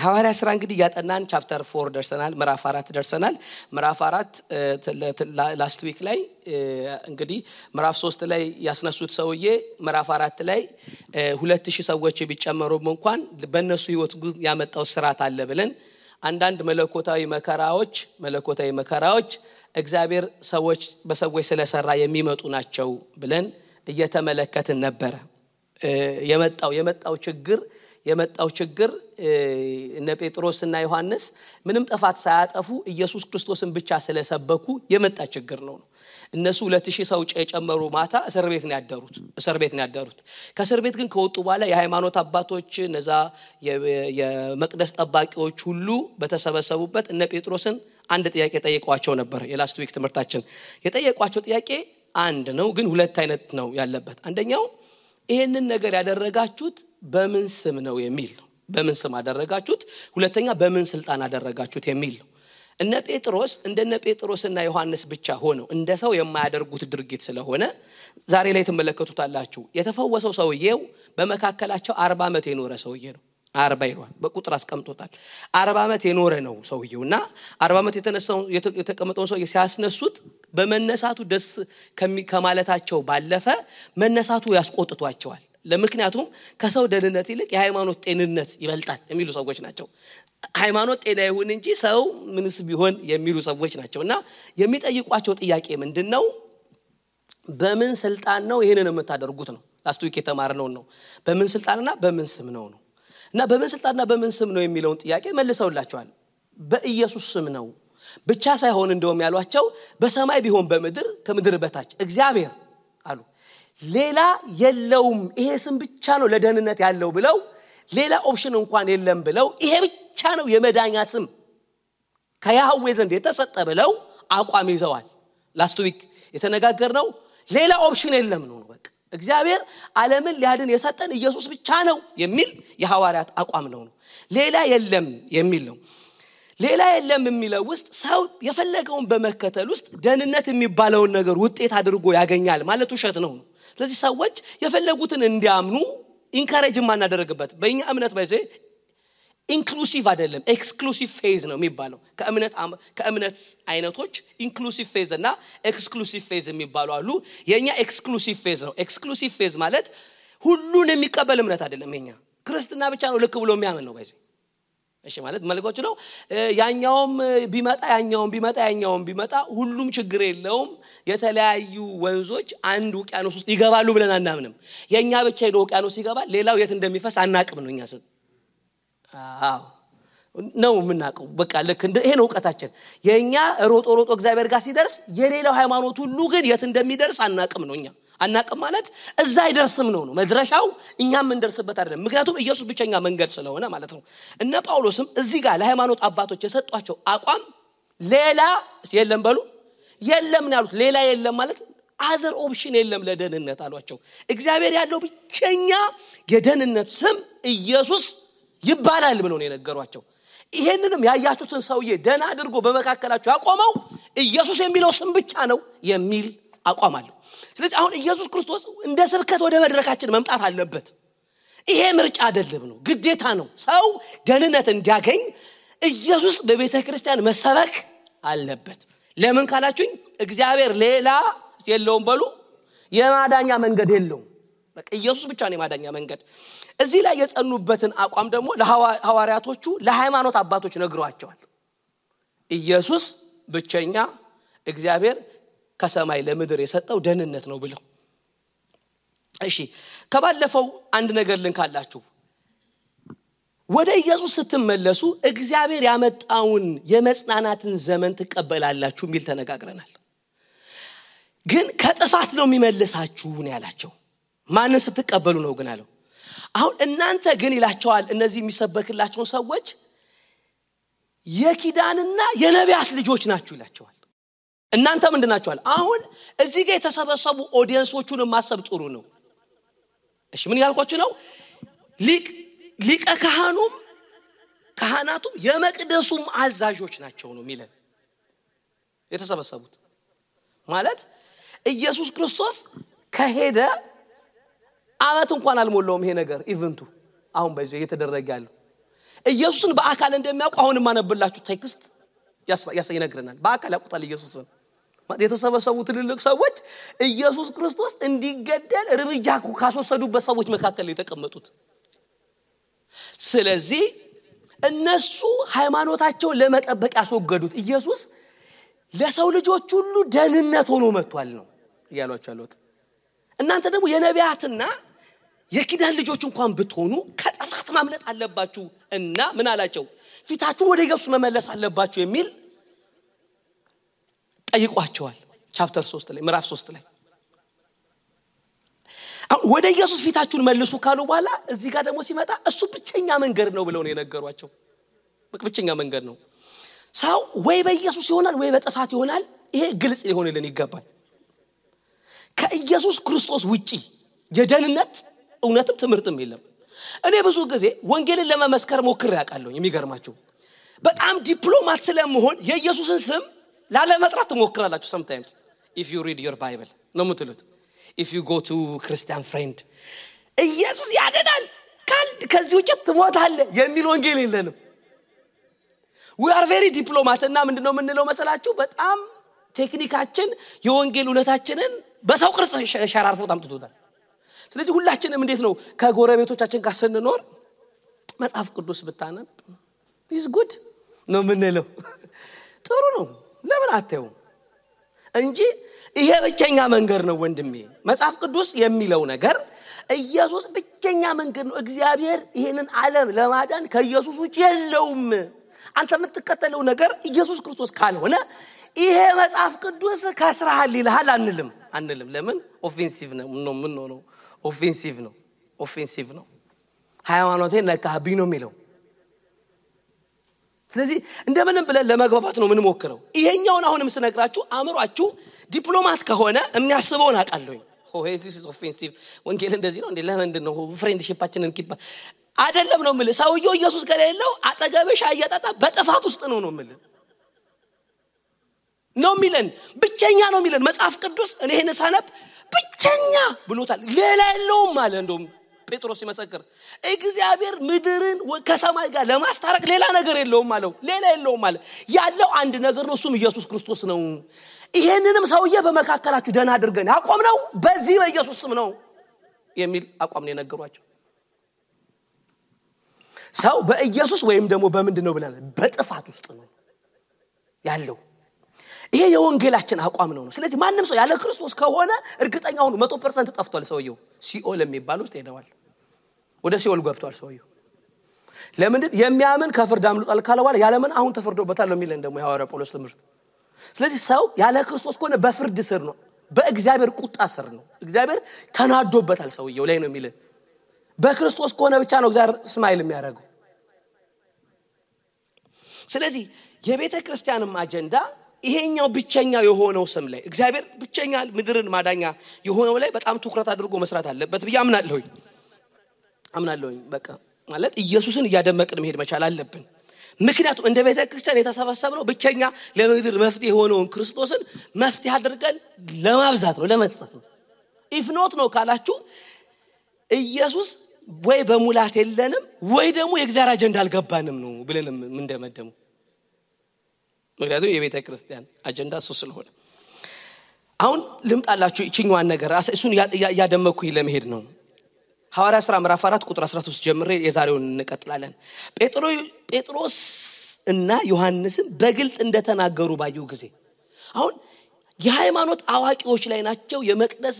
ሐዋርያ ስራ እንግዲህ እያጠናን chapter four ደርሰናል ምዕራፍ አራት ደርሰናል። ምዕራፍ አራት last week ላይ እንግዲህ ምዕራፍ ሶስት ላይ ያስነሱት ሰውዬ ምዕራፍ አራት ላይ ሁለት ሺህ ሰዎች ቢጨመሩም እንኳን በእነሱ ህይወት ያመጣው ስርዓት አለ ብለን አንዳንድ መለኮታዊ መከራዎች መለኮታዊ መከራዎች እግዚአብሔር ሰዎች በሰዎች ስለሰራ የሚመጡ ናቸው ብለን እየተመለከትን ነበረ። የመጣው የመጣው ችግር የመጣው ችግር እነ ጴጥሮስና ዮሐንስ ምንም ጥፋት ሳያጠፉ ኢየሱስ ክርስቶስን ብቻ ስለሰበኩ የመጣ ችግር ነው። ነው እነሱ ሁለት ሺህ ሰው የጨመሩ ማታ እስር ቤት ነው ያደሩት እስር ቤት ነው ያደሩት። ከእስር ቤት ግን ከወጡ በኋላ የሃይማኖት አባቶች እነዛ የመቅደስ ጠባቂዎች ሁሉ በተሰበሰቡበት እነ ጴጥሮስን አንድ ጥያቄ ጠየቋቸው ነበር የ last week ትምህርታችን። የጠየቋቸው ጥያቄ አንድ ነው ግን ሁለት አይነት ነው ያለበት። አንደኛው ይሄንን ነገር ያደረጋችሁት በምን ስም ነው የሚል ነው። በምን ስም አደረጋችሁት? ሁለተኛ በምን ስልጣን አደረጋችሁት የሚል ነው። እነ ጴጥሮስ እንደነ ጴጥሮስና ዮሐንስ ብቻ ሆነው እንደ ሰው የማያደርጉት ድርጊት ስለሆነ ዛሬ ላይ ትመለከቱታላችሁ። የተፈወሰው ሰውዬው በመካከላቸው አርባ ዓመት የኖረ ሰውዬ ነው። አርባ ይሏል በቁጥር አስቀምጦታል። አርባ ዓመት የኖረ ነው ሰውየው እና አርባ ዓመት የተቀመጠውን ሰው ሲያስነሱት በመነሳቱ ደስ ከማለታቸው ባለፈ መነሳቱ ያስቆጥቷቸዋል ለምክንያቱም ከሰው ደህንነት ይልቅ የሃይማኖት ጤንነት ይበልጣል የሚሉ ሰዎች ናቸው። ሃይማኖት ጤና ይሁን እንጂ ሰው ምንስ ቢሆን የሚሉ ሰዎች ናቸው። እና የሚጠይቋቸው ጥያቄ ምንድን ነው በምን ስልጣን ነው ይህንን የምታደርጉት ነው? last week የተማርነውን ነው። በምን ስልጣንና በምን ስም ነው ነው? እና በምን ስልጣንና በምን ስም ነው የሚለውን ጥያቄ መልሰውላቸዋል። በኢየሱስ ስም ነው። ብቻ ሳይሆን እንደውም ያሏቸው በሰማይ ቢሆን በምድር ከምድር በታች እግዚአብሔር ሌላ የለውም ይሄ ስም ብቻ ነው ለደህንነት ያለው ብለው ሌላ option እንኳን የለም ብለው ይሄ ብቻ ነው የመዳኛ ስም ከያህዌ ዘንድ የተሰጠ ብለው አቋም ይዘዋል። last week የተነጋገርነው ሌላ option የለም ነው። በቃ እግዚአብሔር ዓለምን ሊያድን የሰጠን ኢየሱስ ብቻ ነው የሚል የሐዋርያት አቋም ነው ነው። ሌላ የለም የሚል ነው ሌላ የለም የሚለው ውስጥ ሰው የፈለገውን በመከተል ውስጥ ደህንነት የሚባለውን ነገር ውጤት አድርጎ ያገኛል ማለት ውሸት ነው። ስለዚህ ሰዎች የፈለጉትን እንዲያምኑ encourage የማናደረግበት በእኛ እምነት by the way inclusive አይደለም exclusive faith ነው የሚባለው። ከእምነት አይነቶች inclusive faith እና exclusive faith የሚባሉ አሉ። የእኛ exclusive faith ነው። exclusive faith ማለት ሁሉን የሚቀበል እምነት አይደለም የኛ። ክርስትና ብቻ ነው ልክ ብሎ የሚያምን ነው by the way እሺ ማለት መልኮች ነው። ያኛውም ቢመጣ ያኛውም ቢመጣ ያኛውም ቢመጣ ሁሉም ችግር የለውም። የተለያዩ ወንዞች አንድ ውቅያኖስ ውስጥ ይገባሉ ብለን አናምንም። የእኛ ብቻ ሄዶ ውቅያኖስ ይገባል ሌላው የት እንደሚፈስ አናቅም ነው እኛ ስብ ነው የምናውቀው። በቃ ልክ ይሄ ነው እውቀታችን። የእኛ ሮጦ ሮጦ እግዚአብሔር ጋር ሲደርስ የሌላው ሃይማኖት ሁሉ ግን የት እንደሚደርስ አናቅም ነው እኛ አናቅም ማለት እዛ አይደርስም ነው ነው። መድረሻው እኛ የምንደርስበት አይደለም። ምክንያቱም ኢየሱስ ብቸኛ መንገድ ስለሆነ ማለት ነው። እነ ጳውሎስም እዚህ ጋር ለሃይማኖት አባቶች የሰጧቸው አቋም ሌላ የለም በሉ። የለም ነው ያሉት። ሌላ የለም ማለት other option የለም ለደህንነት አሏቸው። እግዚአብሔር ያለው ብቸኛ የደህንነት ስም ኢየሱስ ይባላል ብሎ ነው የነገሯቸው። ይሄንንም ያያችሁትን ሰውዬ ደና አድርጎ በመካከላቸው ያቆመው ኢየሱስ የሚለው ስም ብቻ ነው የሚል አቋም አለው ስለዚህ አሁን ኢየሱስ ክርስቶስ እንደ ስብከት ወደ መድረካችን መምጣት አለበት። ይሄ ምርጫ አይደለም ነው ግዴታ ነው። ሰው ደህንነት እንዲያገኝ ኢየሱስ በቤተ ክርስቲያን መሰበክ አለበት። ለምን ካላችሁኝ እግዚአብሔር ሌላ የለውም በሉ የማዳኛ መንገድ የለውም። በቃ ኢየሱስ ብቻ ነው የማዳኛ መንገድ። እዚህ ላይ የጸኑበትን አቋም ደግሞ ለሐዋርያቶቹ ለሃይማኖት አባቶች ነግሯቸዋል። ኢየሱስ ብቸኛ እግዚአብሔር ከሰማይ ለምድር የሰጠው ደህንነት ነው ብለው። እሺ ከባለፈው አንድ ነገር ልንካላችሁ። ወደ ኢየሱስ ስትመለሱ እግዚአብሔር ያመጣውን የመጽናናትን ዘመን ትቀበላላችሁ የሚል ተነጋግረናል። ግን ከጥፋት ነው የሚመልሳችሁ ነው ያላቸው። ማንን ስትቀበሉ ነው ግን አለው። አሁን እናንተ ግን ይላቸዋል እነዚህ የሚሰበክላቸውን ሰዎች የኪዳንና የነቢያት ልጆች ናችሁ ይላቸዋል እናንተ ምንድን ናቸዋል አሁን እዚህ ጋር የተሰበሰቡ ኦዲየንሶቹን ማሰብ ጥሩ ነው። እሺ ምን ያልኳችሁ ነው? ሊቀ ካህኑም ካህናቱም የመቅደሱም አዛዦች ናቸው ነው የሚለን የተሰበሰቡት። ማለት ኢየሱስ ክርስቶስ ከሄደ አመት እንኳን አልሞላውም ይሄ ነገር event ኡ አሁን በዚ እየተደረገ ያለው። ኢየሱስን በአካል እንደሚያውቁ አሁን የማነብላችሁ text ይነግረናል። በአካል ያውቁታል ኢየሱስን የተሰበሰቡ ትልልቅ ሰዎች ኢየሱስ ክርስቶስ እንዲገደል እርምጃ ካስወሰዱበት ሰዎች መካከል የተቀመጡት። ስለዚህ እነሱ ሃይማኖታቸውን ለመጠበቅ ያስወገዱት ኢየሱስ ለሰው ልጆች ሁሉ ደህንነት ሆኖ መጥቷል ነው እያሏቸው ያሉት። እናንተ ደግሞ የነቢያትና የኪዳን ልጆች እንኳን ብትሆኑ ከጥፋት ማምለጥ አለባችሁ እና ምን አላቸው? ፊታችሁን ወደ ኢየሱስ መመለስ አለባችሁ የሚል ጠይቋቸዋል። ቻፕተር ሶስት ላይ ምዕራፍ ሶስት ላይ። ወደ ኢየሱስ ፊታችሁን መልሱ ካሉ በኋላ እዚህ ጋር ደግሞ ሲመጣ እሱ ብቸኛ መንገድ ነው ብለው ነው የነገሯቸው። ብቸኛ መንገድ ነው። ሰው ወይ በኢየሱስ ይሆናል ወይ በጥፋት ይሆናል ይሄ ግልጽ ሊሆንልን ይገባል። ከኢየሱስ ክርስቶስ ውጪ የደህንነት እውነትም ትምህርትም የለም። እኔ ብዙ ጊዜ ወንጌልን ለመመስከር ሞክር ያውቃለሁ የሚገርማችሁ በጣም ዲፕሎማት ስለመሆን የኢየሱስን ስም ላለመጥራት ትሞክራላችሁ sometimes if you read your Bible ነው የምትሉት? if you go to Christian friend ኢየሱስ ያድናል ከዚህ ውጭ ትሞታለህ የሚል ወንጌል የለንም። we are very diplomat እና ምንድነው የምንለው መሰላችሁ? በጣም ቴክኒካችን የወንጌል እውነታችንን በሰው ቅርጽ ሸ- ሸራርፎት አምጥቶታል። ስለዚህ ሁላችንም እንዴት ነው ከጎረቤቶቻችን ጋር ስንኖር መጽሐፍ ቅዱስ ብታነብ is good ነው የምንለው። ጥሩ ነው ለምን አታዩም እንጂ ይሄ ብቸኛ መንገድ ነው ወንድሜ። መጽሐፍ ቅዱስ የሚለው ነገር ኢየሱስ ብቸኛ መንገድ ነው። እግዚአብሔር ይህንን ዓለም ለማዳን ከኢየሱስ ውጭ የለውም። አንተ የምትከተለው ነገር ኢየሱስ ክርስቶስ ካልሆነ ይሄ መጽሐፍ ቅዱስ ከስራሃል ይልሃል አንልም። አንልም። ለምን? offensive ነው። ነው? የምንሆነው offensive ነው። offensive ነው። ሃይማኖቴን ነካህብኝ ነው የሚለው ስለዚህ እንደምንም ብለን ለመግባባት ነው የምንሞክረው። ይሄኛውን አሁንም ስነግራችሁ አእምሯችሁ ዲፕሎማት ከሆነ የሚያስበውን አውቃለሁኝ። offensive ወንጌል እንደዚህ ነው እንዴ? ለምንድን ነው friendship አችንን ኪባ? አይደለም ነው ምል ሰውየው ኢየሱስ ከሌለው አጠገብሽ አየጠጣ በጥፋት ውስጥ ነው ነው ምል ነው የሚለን። ብቸኛ ነው የሚለን። መጽሐፍ ቅዱስ እኔ ይህን ሳነብ ብቸኛ ብሎታል። ሌላ የለውም አለ እንደውም ጴጥሮስ ሲመሰክር እግዚአብሔር ምድርን ከሰማይ ጋር ለማስታረቅ ሌላ ነገር የለውም አለው። ሌላ የለውም አለ። ያለው አንድ ነገር ነው እሱም ኢየሱስ ክርስቶስ ነው። ይሄንንም ሰውዬ በመካከላችሁ ደህና አድርገን ያቆም ነው በዚህ በኢየሱስ ስም ነው የሚል አቋም ነው የነገሯቸው። ሰው በኢየሱስ ወይም ደግሞ በምንድን ነው ብላል በጥፋት ውስጥ ነው ያለው። ይሄ የወንጌላችን አቋም ነው። ስለዚህ ማንም ሰው ያለ ክርስቶስ ከሆነ እርግጠኛ ሁኑ መቶ percent ጠፍቷል ሰውየው። ሲኦል የሚባል ውስጥ ሄደዋል ወደ ሲኦል ገብቷል ሰውየው። ለምንድን? የሚያምን ከፍርድ አምልጧል ካለ በኋላ ያለምን አሁን ተፈርዶበታል ነው የሚለን ደግሞ የሐዋርያ ጳውሎስ ትምህርት። ስለዚህ ሰው ያለ ክርስቶስ ከሆነ በፍርድ ስር ነው በእግዚአብሔር ቁጣ ስር ነው። እግዚአብሔር ተናዶበታል ሰውየው ላይ ነው የሚለን። በክርስቶስ ከሆነ ብቻ ነው እግዚአብሔር smile የሚያደርገው። ስለዚህ የቤተ ክርስቲያንም አጀንዳ ይሄኛው ብቸኛ የሆነው ስም ላይ እግዚአብሔር ብቸኛ ምድርን ማዳኛ የሆነው ላይ በጣም ትኩረት አድርጎ መስራት አለበት ብዬ አምናለሁኝ አምናለሁኝ። በቃ ማለት ኢየሱስን እያደመቅን መሄድ መቻል አለብን። ምክንያቱም እንደ ቤተ ክርስቲያን የተሰበሰብነው ብቸኛ ለምድር መፍትሄ የሆነውን ክርስቶስን መፍትሄ አድርገን ለማብዛት ነው ለመስጠት ነው። ኢፍኖት ነው ካላችሁ ኢየሱስ ወይ በሙላት የለንም ወይ ደግሞ የእግዚአብሔር አጀንዳ አልገባንም ነው ብለን የምንደመደሙ ምክንያቱም የቤተ ክርስቲያን አጀንዳ እሱ ስለሆነ። አሁን ልምጣላችሁ ይችኛዋን ነገር እሱን እያ- እያ- እያደመኩኝ ለመሄድ ነው ሐዋርያ ሥራ ምዕራፍ 4 ቁጥር 13 ጀምሬ የዛሬውን እንቀጥላለን። ጴጥሮ- ጴጥሮስ እና ዮሐንስን በግልጥ እንደተናገሩ ባዩ ጊዜ አሁን የሃይማኖት አዋቂዎች ላይ ናቸው የመቅደስ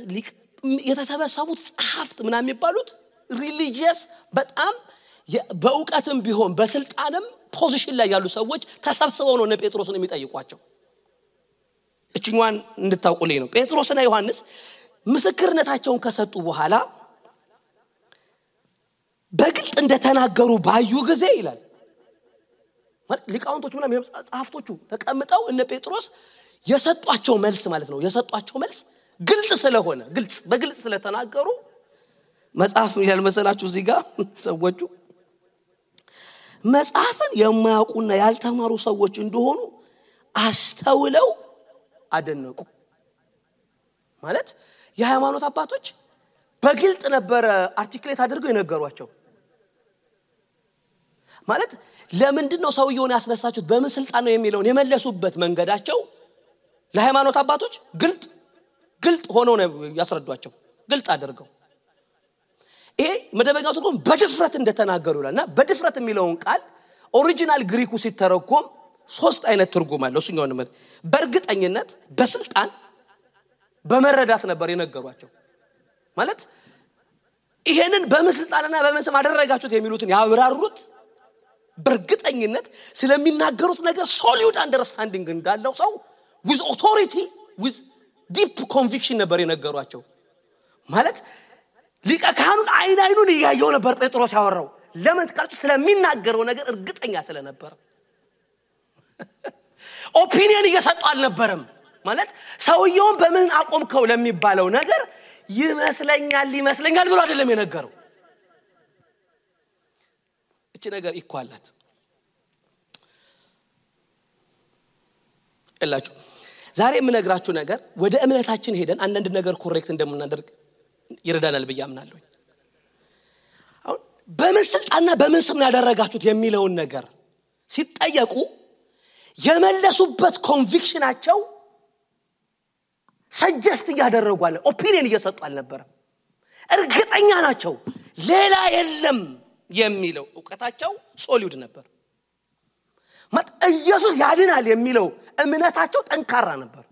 የተሰበሰቡት ጸሐፍት ምናምን የሚባሉት religious በጣም በእውቀትም ቢሆን በስልጣንም position ላይ ያሉ ሰዎች ተሰብስበው ነው እነ ጴጥሮስን የሚጠይቋቸው። እችኛዋን እንድታውቁልኝ ነው። ጴጥሮስና ዮሐንስ ምስክርነታቸውን ከሰጡ በኋላ በግልጥ እንደተናገሩ ባዩ ጊዜ ይላል። ማለት ሊቃውንቶች ምናምን ጸሐፍቶቹ ተቀምጠው እነ ጴጥሮስ የሰጧቸው መልስ ማለት ነው። የሰጧቸው መልስ ግልጽ ስለሆነ ግልጽ በግልጽ ስለተናገሩ መጽሐፍ ይላል መሰላችሁ እዚህ ጋር ሰዎቹ? መጽሐፍን የማያውቁና ያልተማሩ ሰዎች እንደሆኑ አስተውለው አደነቁ። ማለት የሃይማኖት አባቶች በግልጥ ነበረ አርቲክሌት አድርገው የነገሯቸው ማለት ለምንድን ነው ሰውየውን ያስነሳችሁት? በምን ስልጣን ነው የሚለውን የመለሱበት መንገዳቸው ለሃይማኖት አባቶች ግልጥ ግልጥ ሆነው ነው ያስረዷቸው። ግልጥ አድርገው ይሄ መደበኛው ትርጉም በድፍረት እንደተናገሩ ይላል። እና በድፍረት የሚለውን ቃል ኦሪጂናል ግሪኩ ሲተረጎም ሶስት አይነት ትርጉም አለው። እሱኛውን በእርግጠኝነት በስልጣን በመረዳት ነበር የነገሯቸው። ማለት ይሄንን በምን ስልጣንና በምን ስም አደረጋችሁት የሚሉትን ያብራሩት በእርግጠኝነት ስለሚናገሩት ነገር solid understanding እንዳለው ሰው with authority with deep conviction ነበር የነገሯቸው። ማለት ሊቀ ካህኑን አይን አይኑን እያየው ነበር ጴጥሮስ ያወራው። ለምን ትቃልጭ ስለሚናገረው ነገር እርግጠኛ ስለነበረ opinion እየሰጡ አልነበረም። ማለት ሰውየውን በምን አቆምከው ለሚባለው ነገር ይመስለኛል ይመስለኛል ብሎ አይደለም የነገረው እቺ ነገር ይኳላት እላችሁ ዛሬ የምነግራችሁ ነገር ወደ እምነታችን ሄደን አንዳንድ ነገር correct እንደምናደርግ ይረዳናል ብዬ አምናለሁ። አሁን በምን ስልጣንና በምን ስም ያደረጋችሁት የሚለውን ነገር ሲጠየቁ የመለሱበት conviction ኣቸው suggest እያደረጉ አለ። opinion እየሰጡ አልነበረም። እርግጠኛ ናቸው። ሌላ የለም የሚለው እውቀታቸው solid ነበር። ኢየሱስ ያድናል የሚለው እምነታቸው ጠንካራ ነበር።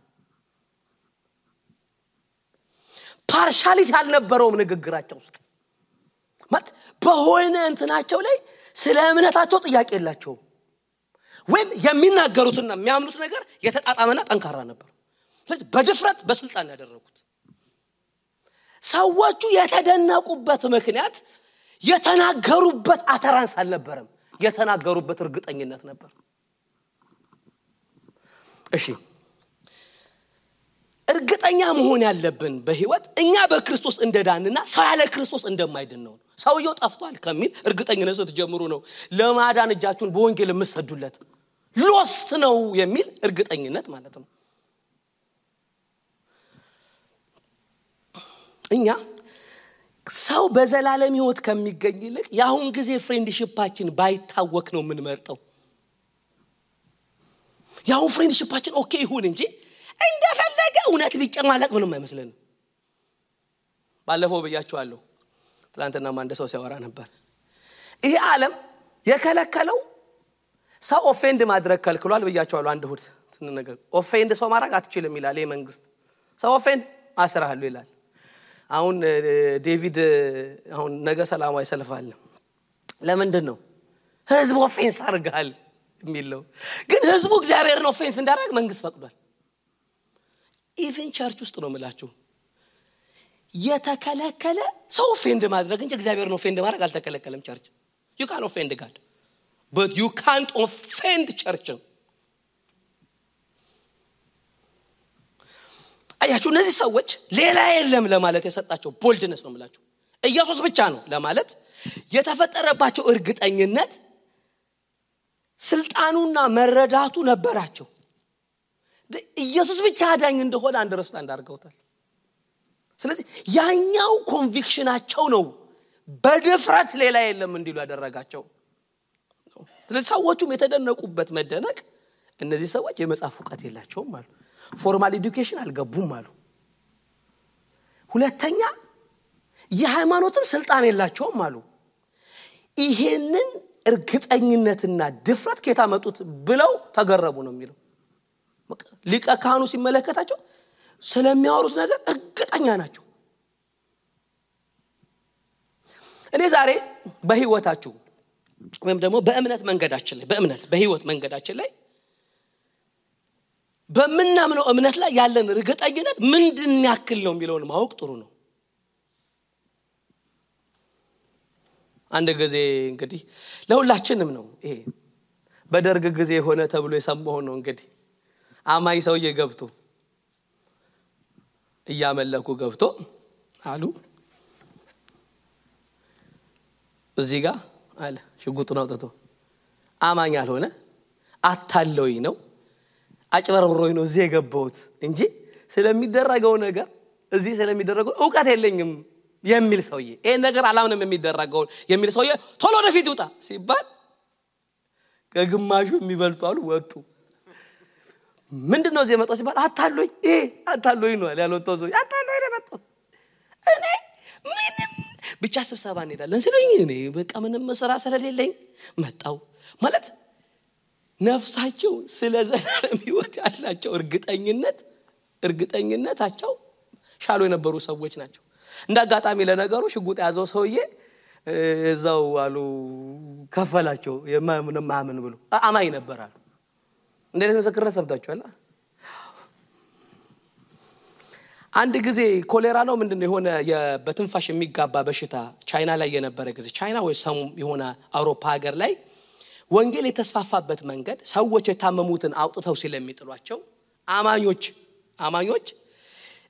partiality አልነበረውም ንግግራቸው ውስጥ። ማለት በሆነ እንትናቸው ላይ ስለ እምነታቸው ጥያቄ የላቸውም። ወይም የሚናገሩትና የሚያምኑት ነገር የተጣጣመና ጠንካራ ነበር። በድፍረት በስልጣን ያደረጉት። ሰዎቹ የተደነቁበት ምክንያት የተናገሩበት አተራንስ አልነበረም። የተናገሩበት እርግጠኝነት ነበር። እሺ እርግጠኛ መሆን ያለብን በህይወት እኛ በክርስቶስ እንደዳንና ሰው ያለ ክርስቶስ እንደማይድን ነው። ሰውየው ጠፍቷል ከሚል እርግጠኝነት ስትጀምሩ ነው ለማዳን እጃችሁን በወንጌል የምሰዱለት lost ነው የሚል እርግጠኝነት ማለት ነው። እኛ ሰው በዘላለም ህይወት ከሚገኝ ይልቅ የአሁን ጊዜ friendship ኣችን ባይታወክ ነው የምንመርጠው። የአሁን friendship ኣችን okay ይሁን እንጂ እንደፈለገ እውነት ቢጨማለቅ ምንም አይመስለንም። ባለፈው ብያቸዋለሁ ትላንትና አንድ ሰው ሲያወራ ነበር። ይሄ ዓለም የከለከለው ሰው ኦፌንድ ማድረግ ከልክሏል ብያቸዋለሁ አንድ ሁድ ስንነገር ኦፌንድ ሰው ማድረግ አትችልም ይላል ይህ መንግስት። ሰው ኦፌንድ አስራሃሉ ይላል አሁን ዴቪድ አሁን ነገ ሰላማዊ ሰልፍ አለ ለምንድን ነው? ህዝብ ኦፌንስ አድርገሃል የሚለው ግን ህዝቡ እግዚአብሔርን ኦፌንስ እንዳደረግ መንግስት ፈቅዷል። even church ውስጥ ነው ምላችሁ የተከለከለ ሰው offend ማድረግ እንጂ እግዚአብሔርን offend ማድረግ አልተከለከለም church። ዩ ካን ኦፌንድ ጋድ በት ዩ ካንት ኦፌንድ ቸርችን አያችሁ እነዚህ ሰዎች ሌላ የለም ለማለት የሰጣቸው boldness ነው ምላችሁ ኢየሱስ ብቻ ነው ለማለት የተፈጠረባቸው እርግጠኝነት ስልጣኑና መረዳቱ ነበራቸው። ኢየሱስ ብቻ አዳኝ እንደሆነ understand አድርገውታል። ስለዚህ ያኛው conviction ኣቸው ነው በድፍረት ሌላ የለም እንዲሉ ያደረጋቸው። ስለዚህ ሰዎቹም የተደነቁበት መደነቅ እነዚህ ሰዎች የመጽሐፍ እውቀት የላቸውም አሉ formal education አልገቡም አሉ። ሁለተኛ የሃይማኖትም ስልጣን የላቸውም አሉ። ይሄንን እርግጠኝነትና ድፍረት ኬታ መጡት ብለው ተገረሙ ነው የሚለው። ሊቀ ካህኑ ሲመለከታቸው ስለሚያወሩት ነገር እርግጠኛ ናቸው። እኔ ዛሬ በህይወታችሁ ወይም ደግሞ በእምነት መንገዳችን ላይ በእምነት በህይወት መንገዳችን ላይ በምናምነው እምነት ላይ ያለን እርግጠኝነት ምንድን ያክል ነው የሚለውን ማወቅ ጥሩ ነው። አንድ ጊዜ እንግዲህ ለሁላችንም ነው ይሄ። በደርግ ጊዜ ሆነ ተብሎ የሰማው ነው እንግዲህ። አማኝ ሰውዬ ገብቶ እያመለኩ ገብቶ አሉ። እዚህ ጋር አለ ሽጉጡን አውጥቶ። አማኝ አልሆነ? አታለውኝ ነው አጭበርብሮኝ ነው እዚህ የገባሁት እንጂ ስለሚደረገው ነገር እዚህ ስለሚደረገው እውቀት የለኝም የሚል ሰውዬ ይህን ነገር አላምንም የሚደረገውን የሚል ሰውዬ ቶሎ ወደፊት ይውጣ ሲባል ከግማሹ የሚበልጡ አሉ ወጡ። ምንድን ነው እዚህ የመጣው ሲባል አታሎኝ ይሄ አታሎኝ ነው ያልወጣው ሰው አታሎኝ ነው የመጣው። እኔ ምንም ብቻ ስብሰባ እንሄዳለን ሲለኝ እኔ በቃ ምንም ስራ ስለሌለኝ መጣው ማለት ነፍሳቸው ስለ ዘላለም ህይወት ያላቸው እርግጠኝነት እርግጠኝነታቸው ሻሎ የነበሩ ሰዎች ናቸው። እንደ አጋጣሚ ለነገሩ ሽጉጥ የያዘው ሰውዬ እዛው አሉ ከፈላቸው ማምን ብሎ አማኝ ነበር አሉ። እንደዚህ ምስክርነት ሰምታችኋል። አንድ ጊዜ ኮሌራ ነው ምንድን የሆነ በትንፋሽ የሚጋባ በሽታ ቻይና ላይ የነበረ ጊዜ ቻይና ወይ ሰሙ የሆነ አውሮፓ ሀገር ላይ ወንጌል የተስፋፋበት መንገድ ሰዎች የታመሙትን አውጥተው ስለሚጥሏቸው አማኞች አማኞች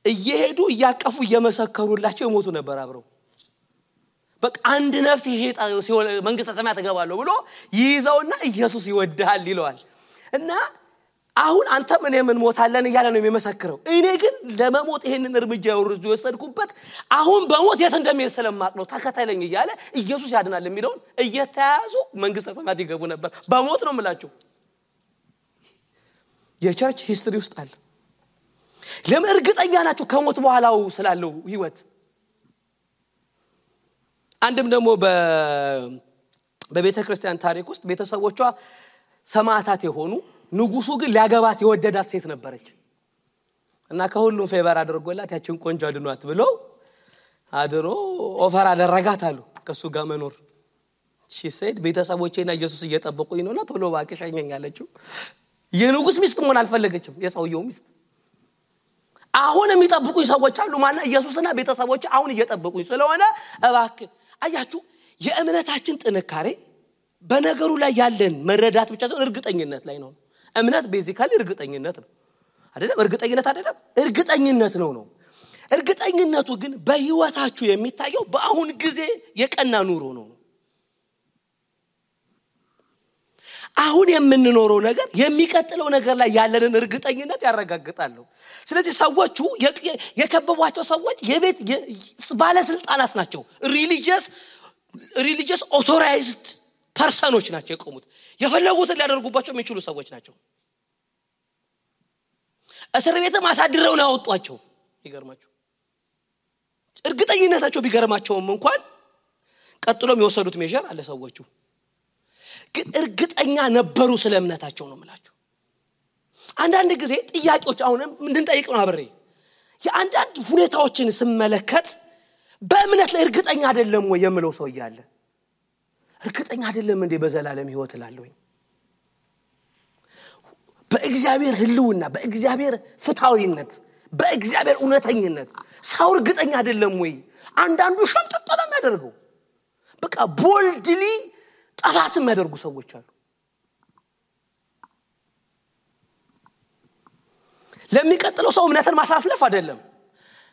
እየሄዱ እያቀፉ እየመሰከሩላቸው የሞቱ ነበር አብረው። በቃ አንድ ነፍስ መንግስተ ሰማያት እገባለሁ ብሎ ይይዘውና ኢየሱስ ይወድሃል ይለዋል። እና አሁን አንተም እኔ እንሞታለን እያለ ነው የሚመሰክረው። እኔ ግን ለመሞት ይሄንን እርምጃ የወርዙ የወሰድኩበት አሁን በሞት የት እንደሚሄድ ስለማቅ ነው፣ ተከተለኝ እያለ ኢየሱስ ያድናል የሚለውን እየተያያዙ መንግስተ ሰማያት ይገቡ ነበር። በሞት ነው የምላችሁ። የ church history ውስጥ አለ። ለምን እርግጠኛ ናቸው ከሞት በኋላው ስላለው ህይወት። አንድም ደግሞ በቤተ ክርስቲያን ታሪክ ውስጥ ቤተሰቦቿ ሰማዕታት የሆኑ ንጉሱ ግን ሊያገባት የወደዳት ሴት ነበረች። እና ከሁሉም favor አድርጎላት ያችን ቆንጆ አድኗት ብሎ አድኖ offer አደረጋት አሉ ከእሱ ጋር መኖር። she said ቤተሰቦቼና ኢየሱስ እየጠበቁኝ ነውና ቶሎ እባክሽ ሸኘኝ አለችው። የንጉስ ሚስት መሆን አልፈለገችም የሰውየው ሚስት። አሁን የሚጠብቁኝ ሰዎች አሉ ማና ኢየሱስና ቤተሰቦች አሁን እየጠበቁኝ ስለሆነ እባክህ አያችሁ የእምነታችን ጥንካሬ በነገሩ ላይ ያለን መረዳት ብቻ ሳይሆን እርግጠኝነት ላይ ነው እምነት ቤዚካሊ እርግጠኝነት ነው። አይደለም? እርግጠኝነት አይደለም? እርግጠኝነት ነው ነው። እርግጠኝነቱ ግን በህይወታችሁ የሚታየው በአሁን ጊዜ የቀና ኑሮ ነው አሁን የምንኖረው ነገር የሚቀጥለው ነገር ላይ ያለንን እርግጠኝነት ያረጋግጣለሁ ስለዚህ ሰዎቹ የከበቧቸው ሰዎች የቤት ባለስልጣናት ናቸው። religious authorized person ኦች ናቸው የቆሙት። የፈለጉትን ሊያደርጉባቸው የሚችሉ ሰዎች ናቸው እስር ቤትም አሳድረው ነው ያወጧቸው። ይገርማቸው እርግጠኝነታቸው ቢገርማቸውም እንኳን ቀጥሎም የወሰዱት ሜዥር አለ ሰዎቹ። ግን እርግጠኛ ነበሩ ስለ እምነታቸው ነው ምላችሁ አንዳንድ ጊዜ ጥያቄዎች አሁንም እንድንጠይቅ ነው አብሬ። የአንዳንድ ሁኔታዎችን ስመለከት በእምነት ላይ እርግጠኛ አይደለም ወይ የምለው ሰው እያለ እርግጠኛ አይደለም እንዴ በዘላለም ህይወት እላለሁኝ በእግዚአብሔር ህልውና በእግዚአብሔር ፍታዊነት በእግዚአብሔር እውነተኝነት። ሰው እርግጠኛ አይደለም ወይ? አንዳንዱ ሸምጥጦ ነው የሚያደርገው። በቃ boldly ጠፋት የሚያደርጉ ሰዎች አሉ። ለሚቀጥለው ሰው እምነትን ማሳለፍ አይደለም።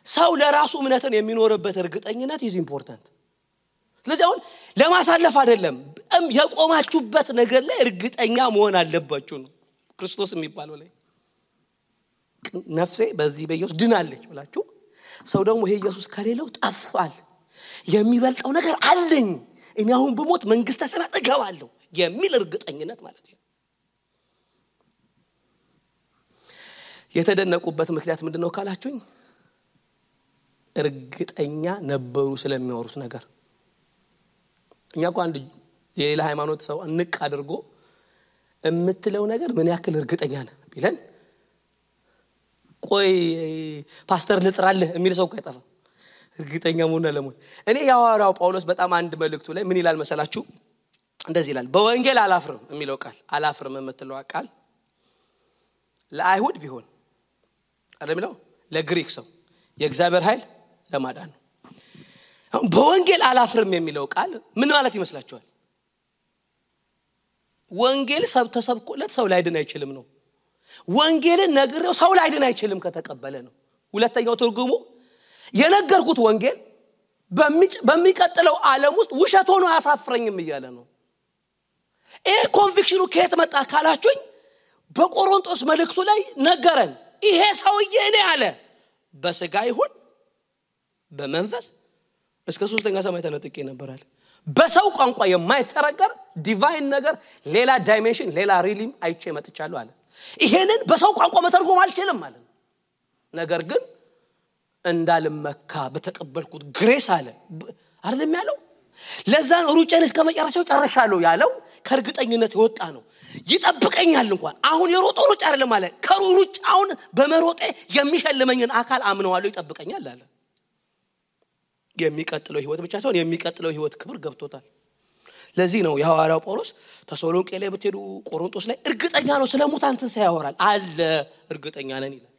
ሰው ለራሱ እምነትን የሚኖርበት እርግጠኝነት is important ስለዚህ አሁን ለማሳለፍ አይደለም የቆማችሁበት ነገር ላይ እርግጠኛ መሆን አለባችሁ ነው ክርስቶስ የሚባለው ላይ ነፍሴ በዚህ በኢየሱስ ድናለች ብላችሁ ሰው ደግሞ ይሄ ኢየሱስ ከሌለው ጠፋል የሚበልጠው ነገር አለኝ። እኔ አሁን ብሞት መንግስተ ሰማያት እገባለሁ የሚል እርግጠኝነት ማለት ነው። የተደነቁበት ምክንያት ምንድን ነው ካላችሁኝ? እርግጠኛ ነበሩ ስለሚያወሩት ነገር። እኛ እኮ አንድ የሌላ ሃይማኖት ሰው ንቅ አድርጎ የምትለው ነገር ምን ያክል እርግጠኛ ነ ቢለን ቆይ ፓስተር ልጥራልህ የሚል ሰው አይጠፋ እርግጠኛ መሆን ለመሆን። እኔ የሐዋርያው ጳውሎስ በጣም አንድ መልእክቱ ላይ ምን ይላል መሰላችሁ? እንደዚህ ይላል በወንጌል አላፍርም የሚለው ቃል አላፍርም የምትለው ቃል ለአይሁድ ቢሆን አይደሚለው ለግሪክ ሰው የእግዚአብሔር ኃይል ለማዳን ነው። በወንጌል አላፍርም የሚለው ቃል ምን ማለት ይመስላችኋል ወንጌል ሰብ ተሰብኮለት ሰው ላይድን አይችልም ነው። ወንጌልን ነግሬው ሰው ላይድን አይችልም ከተቀበለ ነው። ሁለተኛው ትርጉሙ የነገርኩት ወንጌል በሚቀጥለው ዓለም ውስጥ ውሸት ሆኖ አያሳፍረኝም እያለ ነው። ይህ ኮንቪክሽኑ ከየት መጣ ካላችሁኝ በቆሮንጦስ መልእክቱ ላይ ነገረን። ይሄ ሰውዬ እኔ አለ። በስጋ ይሁን በመንፈስ እስከ ሶስተኛ ሰማይ ተነጥቄ ነበር አለ በሰው ቋንቋ የማይተረጎም divine ነገር ሌላ dimension ሌላ realm አይቼ መጥቻለሁ አለ። ይሄንን በሰው ቋንቋ መተርጎም አልችልም አለ። ነገር ግን እንዳልመካ በተቀበልኩት grace አለ። አይደለም ያለው? ለዛ ነው ሩጫን እስከ መጨረሻው ጨርሻለሁ ያለው። ከእርግጠኝነት የወጣ ነው። ይጠብቀኛል እንኳን። አሁን የሮጦ ሩጫ አይደለም አለ። ከሩጫውን በመሮጤ የሚሸልመኝን አካል አምነዋለሁ። ይጠብቀኛል አለ የሚቀጥለው ህይወት ብቻ ሳይሆን የሚቀጥለው ህይወት ክብር ገብቶታል። ለዚህ ነው የሐዋርያው ጳውሎስ ተሰሎንቄ ላይ ብትሄዱ ቆሮንጦስ ላይ እርግጠኛ ነው ስለ ሙታን ትንሣኤ ያወራል። አለ እርግጠኛ ነን ይላል።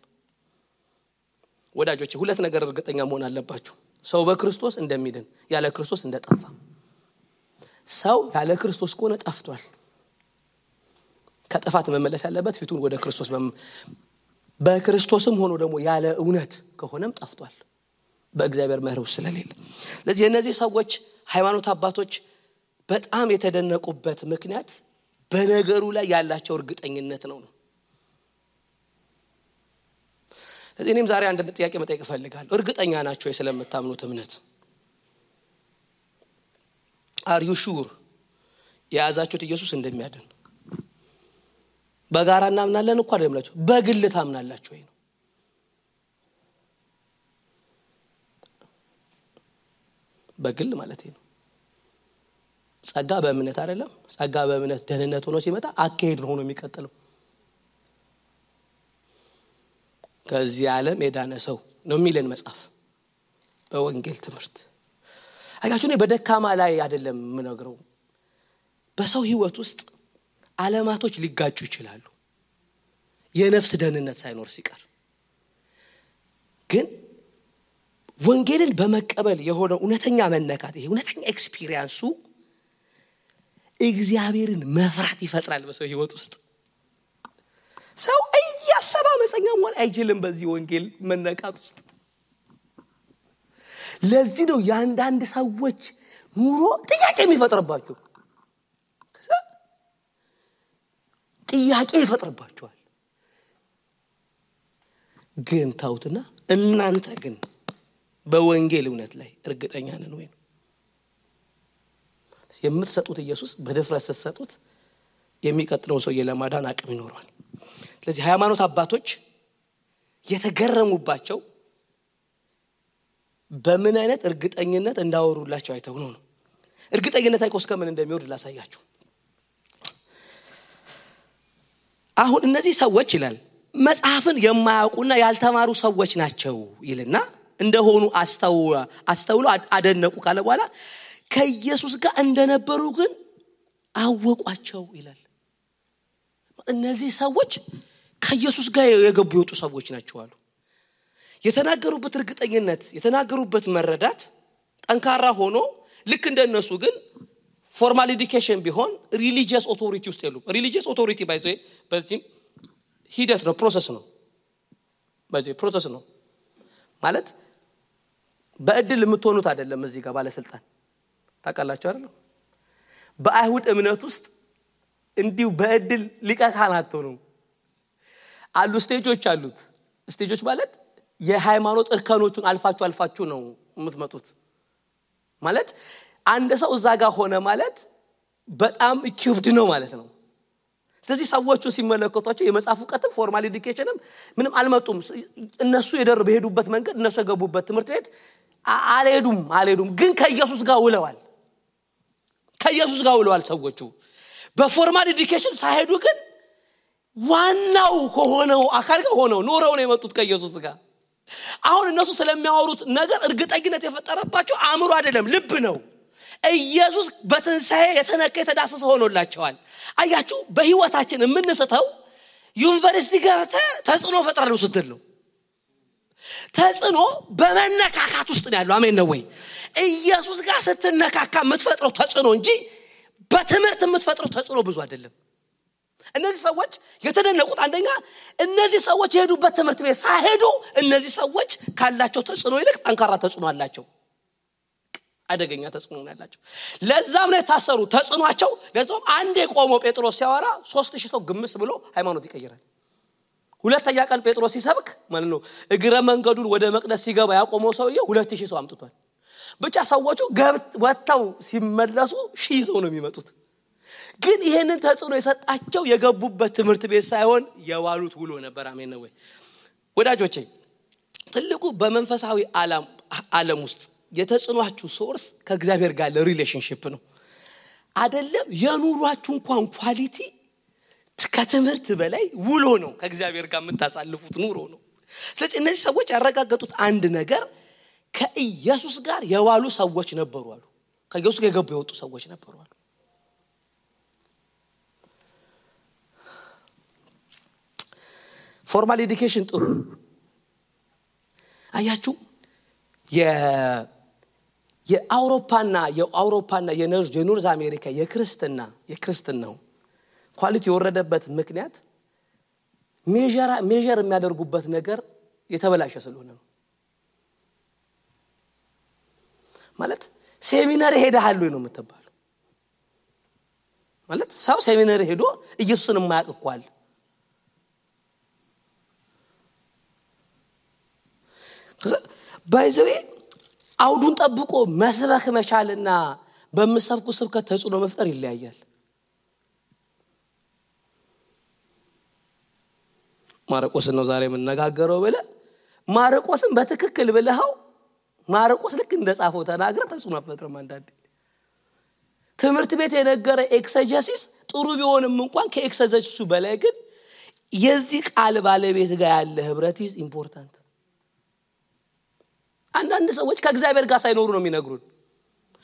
ወዳጆች ሁለት ነገር እርግጠኛ መሆን አለባችሁ። ሰው በክርስቶስ እንደሚድን ያለ ክርስቶስ እንደጠፋ። ሰው ያለ ክርስቶስ ከሆነ ጠፍቷል። ከጥፋት መመለስ ያለበት ፊቱን ወደ ክርስቶስ በክርስቶስም ሆኖ ደግሞ ያለ እውነት ከሆነም ጠፍቷል በእግዚአብሔር መርህ ውስጥ ስለሌለ። ስለዚህ የእነዚህ ሰዎች ሃይማኖት አባቶች በጣም የተደነቁበት ምክንያት በነገሩ ላይ ያላቸው እርግጠኝነት ነው ነው። ስለዚህ እኔም ዛሬ አንድ ጥያቄ መጠየቅ እፈልጋለሁ። እርግጠኛ ናቸው ስለምታምኑት እምነት? አርዩ ሹር የያዛችሁት ኢየሱስ እንደሚያድን። በጋራ እናምናለን እኮ አይደለም በግል ታምናላችሁ ወይ ነው በግል ማለት ነው። ጸጋ በእምነት አይደለም። ጸጋ በእምነት ደህንነት ሆኖ ሲመጣ አካሄድ ሆኖ የሚቀጥለው። ከዚህ ዓለም የዳነ ሰው ነው የሚለን መጽሐፍ በወንጌል ትምህርት። አያችሁ እኔ በደካማ ላይ አይደለም የምነግረው። በሰው ህይወት ውስጥ አለማቶች ሊጋጩ ይችላሉ። የነፍስ ደህንነት ሳይኖር ሲቀር። ግን ወንጌልን በመቀበል የሆነ እውነተኛ መነካት ይሄ እውነተኛ experience ኡ እግዚአብሔርን መፍራት ይፈጥራል በሰው ህይወት ውስጥ። ሰው እያሰበ አመፀኛ መሆን አይችልም በዚህ ወንጌል መነቃት ውስጥ። ለዚህ ነው የአንዳንድ ሰዎች ኑሮ ጥያቄ የሚፈጥርባቸው። ጥያቄ ይፈጥርባቸዋል። ግን ታውትና እናንተ ግን በወንጌል እውነት ላይ እርግጠኛ ነን ወይ የምትሰጡት ኢየሱስ በድፍረት ስትሰጡት የሚቀጥለውን ሰውዬ ለማዳን አቅም ይኖረዋል። ስለዚህ ሃይማኖት አባቶች የተገረሙባቸው በምን አይነት እርግጠኝነት እንዳወሩላቸው አይተው ነው ነው? እርግጠኝነት አይቆ እስከምን እንደሚወርድ ላሳያችሁ። አሁን እነዚህ ሰዎች ይላል መጽሐፍን የማያውቁና ያልተማሩ ሰዎች ናቸው ይልና እንደሆኑ አስተውሎ አደነቁ ካለ በኋላ ከኢየሱስ ጋር እንደነበሩ ግን አወቋቸው ይላል። እነዚህ ሰዎች ከኢየሱስ ጋር የገቡ የወጡ ሰዎች ናቸው አሉ። የተናገሩበት እርግጠኝነት የተናገሩበት መረዳት ጠንካራ ሆኖ ልክ እንደነሱ ግን formal education ቢሆን religious authority ውስጥ የሉም። religious authority ባይዘ በዚህም ሂደት ነው process ነው። process ነው ማለት በእድል የምትሆኑት አይደለም እዚህ ጋር ባለስልጣን። ታውቃላችሁ አይደለም በአይሁድ እምነት ውስጥ እንዲሁ በእድል ሊቀ ሆኑ። አሉ stage ኦች አሉት። stage ኦች ማለት የሃይማኖት እርከኖቹን አልፋችሁ አልፋችሁ ነው የምትመጡት። ማለት አንድ ሰው እዛ ጋር ሆነ ማለት በጣም ከባድ ነው ማለት ነው ስለዚህ ሰዎቹ ሲመለከቷቸው የመጽሐፍ እውቀትም formal education ም ምንም አልመጡም። እነሱ የደር በሄዱበት መንገድ እነሱ የገቡበት ትምህርት ቤት አልሄዱም አልሄዱም። ግን ከኢየሱስ ጋር ውለዋል። ከኢየሱስ ጋር ውለዋል ሰዎቹ። በ formal education ሳይሄዱ ግን ዋናው ከሆነው አካል ጋር ሆነው ኖረው ነው የመጡት ከኢየሱስ ጋር። አሁን እነሱ ስለሚያወሩት ነገር እርግጠኝነት የፈጠረባቸው አእምሮ አይደለም ልብ ነው ኢየሱስ በትንሣኤ የተነካ የተዳሰሰ ሆኖላቸዋል። አያችሁ በህይወታችን የምንስተው ዩኒቨርሲቲ ገብተ ተጽዕኖ ፈጥራለሁ ስትል ነው። ተጽዕኖ በመነካካት ውስጥ ነው ያለው። አሜን ነው ወይ? ኢየሱስ ጋር ስትነካካ የምትፈጥረው ተጽዕኖ እንጂ በትምህርት የምትፈጥረው ተጽዕኖ ብዙ አይደለም። እነዚህ ሰዎች የተደነቁት አንደኛ እነዚህ ሰዎች የሄዱበት ትምህርት ቤት ሳይሄዱ እነዚህ ሰዎች ካላቸው ተጽዕኖ ይልቅ ጠንካራ ተጽዕኖ አላቸው አደገኛ ተጽዕኖ ያላቸው። ለዛም ነው የታሰሩ ተጽዕኗቸው ለዛም አንድ የቆመው ጴጥሮስ ሲያወራ ሶስት ሺህ ሰው ግምስ ብሎ ሃይማኖት ይቀይራል። ሁለተኛ ቀን ጴጥሮስ ሲሰብክ ማለት ነው እግረ መንገዱን ወደ መቅደስ ሲገባ ያቆመው ሰውዬ ሁለት ሺህ ሰው አምጥቷል። ብቻ ሰዎቹ ወጥተው ሲመለሱ ሺህ ሰው ነው የሚመጡት። ግን ይሄንን ተጽዕኖ የሰጣቸው የገቡበት ትምህርት ቤት ሳይሆን የዋሉት ውሎ ነበር። አሜን ነው ወይ? ወዳጆቼ? ትልቁ በመንፈሳዊ ዓለም ውስጥ የተጽዕኗችሁ source ከእግዚአብሔር ጋር ያለ relationship ነው። አይደለም የኑሯችሁ እንኳን quality ከትምህርት በላይ ውሎ ነው። ከእግዚአብሔር ጋር የምታሳልፉት ኑሮ ነው። ስለዚህ እነዚህ ሰዎች ያረጋገጡት አንድ ነገር ከኢየሱስ ጋር የዋሉ ሰዎች ነበሩ አሉ። ከኢየሱስ ጋር የገቡ የወጡ ሰዎች ነበሩ አሉ። formal education ጥሩ አያችሁ። የአውሮፓና የአውሮፓና የ North አሜሪካ የክርስትና የክርስትናው quality የወረደበት ምክንያት measure የሚያደርጉበት ነገር የተበላሸ ስለሆነ ነው። ማለት seminary ሄደሃል ነው የምትባሉ። ማለት ሰው seminary ሄዶ ኢየሱስን የማያውቅ እኮ አውዱን ጠብቆ መስበክ መቻልና በምትሰብከው ስብከት ተጽዕኖ መፍጠር ይለያያል። ማርቆስን ነው ዛሬ የምነጋገረው ብለህ ማርቆስን በትክክል ብለኸው ማርቆስ ልክ እንደ ጻፈው ተናግረህ ተጽዕኖ አትፈጥርም። አንዳንዴ ትምህርት ቤት የነገረ exegesis ጥሩ ቢሆንም እንኳን ከኤክሰጀሲሱ በላይ ግን የዚህ ቃል ባለቤት ጋር ያለ ህብረት important። አንዳንድ ሰዎች ከእግዚአብሔር ጋር ሳይኖሩ ነው የሚነግሩን።